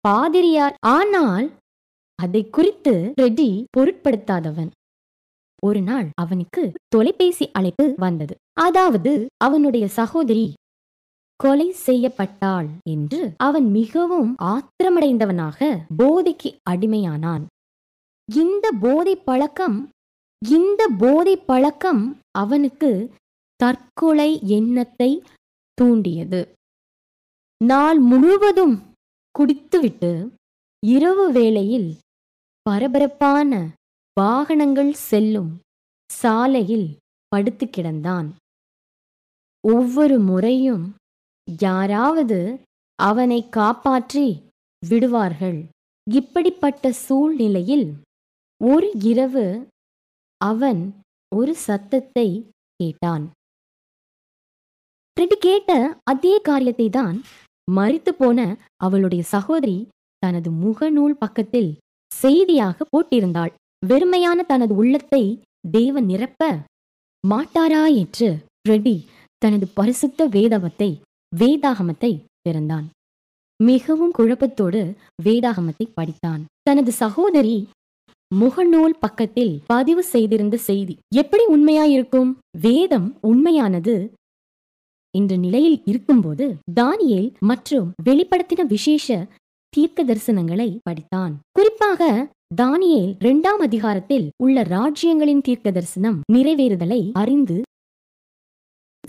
பாதிரியார். ஆனால் அதை குறித்து ரெட்டி பொருட்படுத்தாதவன். ஒரு நாள் அவனுக்கு தொலைபேசி அழைப்பு வந்தது. அதாவது அவனுடைய சகோதரி கொலை செய்யப்பட்டாள் என்று அவன் மிகவும் ஆத்திரமடைந்தவனாக போதைக்கு அடிமையானான். இந்த போதை பழக்கம் இந்த போதை பழக்கம் அவனுக்கு தற்கொலை எண்ணத்தை தூண்டியது. நாள் முழுவதும் குடித்துவிட்டு இரவு வேளையில் பரபரப்பான வாகனங்கள் செல்லும் சாலையில் படுத்து கிடந்தான் ஒவ்வொரு முறையும் யாராவது அவனை காப்பாற்றி விடுவார்கள். இப்படிப்பட்ட சூழ்நிலையில் ஒரு இரவு அவன் ஒரு சத்தத்தை கேட்டான். பிரெட்டி கேட்ட அதே காரியத்தை தான் மறித்து போன அவளுடைய சகோதரி தனது முகநூல் பக்கத்தில் செய்தியாக போட்டிருந்தாள். வெறுமையான தனது உள்ளத்தை தேவன் நிரப்ப மாட்டாரா என்று ஃப்ரெடி தனது பரிசுத்த வேதவத்தை வேதாகமத்தை திறந்தான் மிகவும் குழப்பத்தோடு வேதாகமத்தை படித்தான். தனது சகோதரி முகநூல் பக்கத்தில் பதிவு செய்திருந்த செய்தி எப்படி உண்மையாயிருக்கும்? வேதம் உண்மையானது என்ற நிலையில் இருக்கும்போது தானியேல் மற்றும் வெளிப்படுத்தின விசேஷ தீர்க்க தரிசனங்களை படித்தான். குறிப்பாக தானியேல் இரண்டாம் அதிகாரத்தில் உள்ள ராஜ்யங்களின் தீர்க்க தரிசனம் நிறைவேறுதலை அறிந்து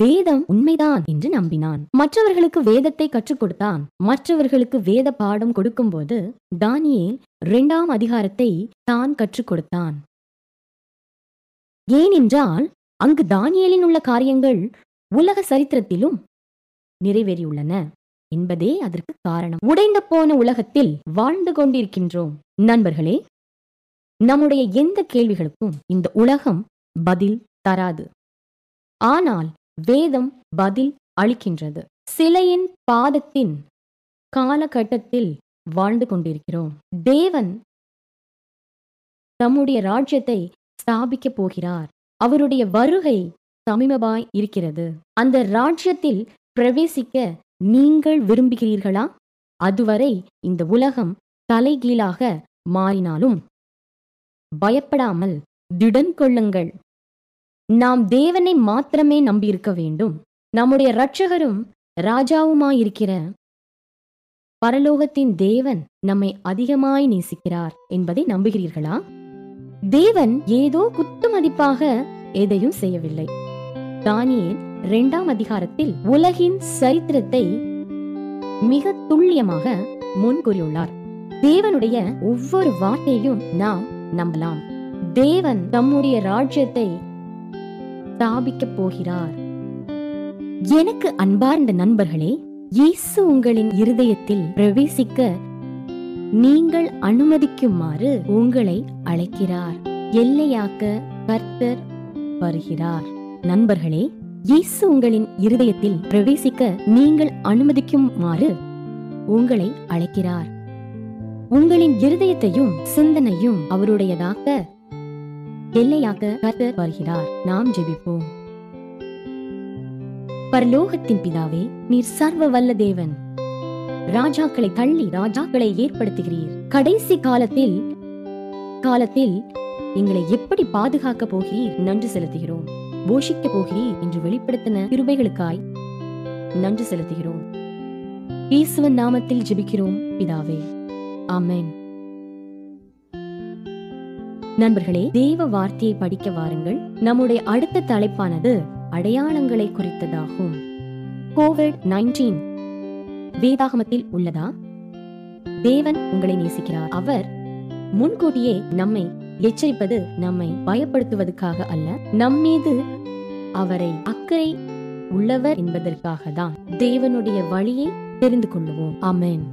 வேதம் உண்மைதான் என்று நம்பினான். மற்றவர்களுக்கு வேதத்தை கற்றுக் கொடுத்தான். மற்றவர்களுக்கு வேத பாடம் கொடுக்கும்போது தானியேல் இரண்டாம் அதிகாரத்தை தான் கற்றுக் கொடுத்தான். ஏனென்றால் அங்கு தானியலின் உள்ள காரியங்கள் உலக சரித்திரத்திலும் நிறைவேறியுள்ளன என்பதே அதற்கு காரணம். உடைந்து போன உலகத்தில் வாழ்ந்து கொண்டிருக்கின்றோம். நண்பர்களே நம்முடைய எந்த கேள்விகளுக்கும் இந்த உலகம் பதில் தராது. ஆனால் வேதம் பதில் அளிக்கின்றது. சிலையின் பாதத்தின் காலகட்டத்தில் வாழ்ந்து கொண்டிருக்கிறோம். தேவன் தம்முடைய ராஜ்யத்தை ஸ்தாபிக்கப் போகிறார். அவருடைய வருகை சமீபமாய் இருக்கிறது. அந்த ராஜ்யத்தில் பிரவேசிக்க நீங்கள் விரும்புகிறீர்களா? அதுவரை இந்த உலகம் தலைகீழாக மாறினாலும் பயப்படாமல் திடன் கொள்ளுங்கள் நாம் தேவனை மாத்திரமே நம்பியிருக்க வேண்டும். நம்முடைய இரட்சகரும் ராஜாவுமாயிருக்கிற பரலோகத்தின் தேவன் நம்மை அதிகமாய் நேசிக்கிறார் என்பதை நம்புகிறீர்களா? தேவன் ஏதோ குத்து மதிப்பாக எதையும் செய்யவில்லை. தானியல் இரண்டாம் அதிகாரத்தில் உலகின் சரித்திரத்தை மிக துல்லியமாக முன்கூறியுள்ளார் தேவனுடைய ஒவ்வொரு வார்த்தையும் நாம் நம்பலாம். தேவன் தம்முடைய ராஜ்யத்தை ஸ்தாபிக்கப் போகிறார். எனக்கு அன்பார்ந்த நண்பர்களே இயேசு உங்களின் இருதயத்தில் பிரவேசிக்க நீங்கள் அனுமதிக்குமாறு உங்களை அழைக்கிறார். எல்லையாக்க கர்த்தர் வருகிறார். நண்பர்களே இயேசு உங்களின் இருதயத்தில் பிரவேசிக்க நீங்கள் அனுமதிக்குமாறு உங்களை அழைக்கிறார். உங்களின் இருதயத்தையும் சிந்தனையும் அவருடையதாக்க எல்லையாக்க கர்த்தர் வருகிறார். நாம் ஜெபிப்போம். பரலோகத்தின் பிதாவே நீர் சர்வ வல்ல தேவன். ராஜாக்களை தள்ளி ராஜாக்களை ஏற்படுத்துகிறீர். கடைசி காலத்தில் காலத்தில் எங்களை எப்படி பாதுகாக்க போகிறீர்? நன்றி செலுத்துகிறோம். போஷிக்க போகிறீர் என்று வெளிப்படுத்தின கிருபைகளுக்காய் நன்றி செலுத்துகிறோம். இயேசுவின் நாமத்தில் ஜெபிக்கிறோம் பிதாவே. ஆமேன். நண்பர்களே தேவ வார்த்தையை படிக்க வாருங்கள். நம்முடைய அடுத்த தலைப்பானது அடையாளங்களை குறித்ததாகும். கோவிட் நைன்டீன் வேதாகமத்தில் உள்ளதா? தேவன் உங்களை நேசிக்கிறார். அவர் முன்கூட்டியே நம்மை எச்சரிப்பது நம்மை பயப்படுத்துவதற்காக அல்ல நம்மீது அவரை அக்கறை உள்ளவர் என்பதற்காக தான் தேவனுடைய வழியை தெரிந்து கொள்ளுவோம். அமேன்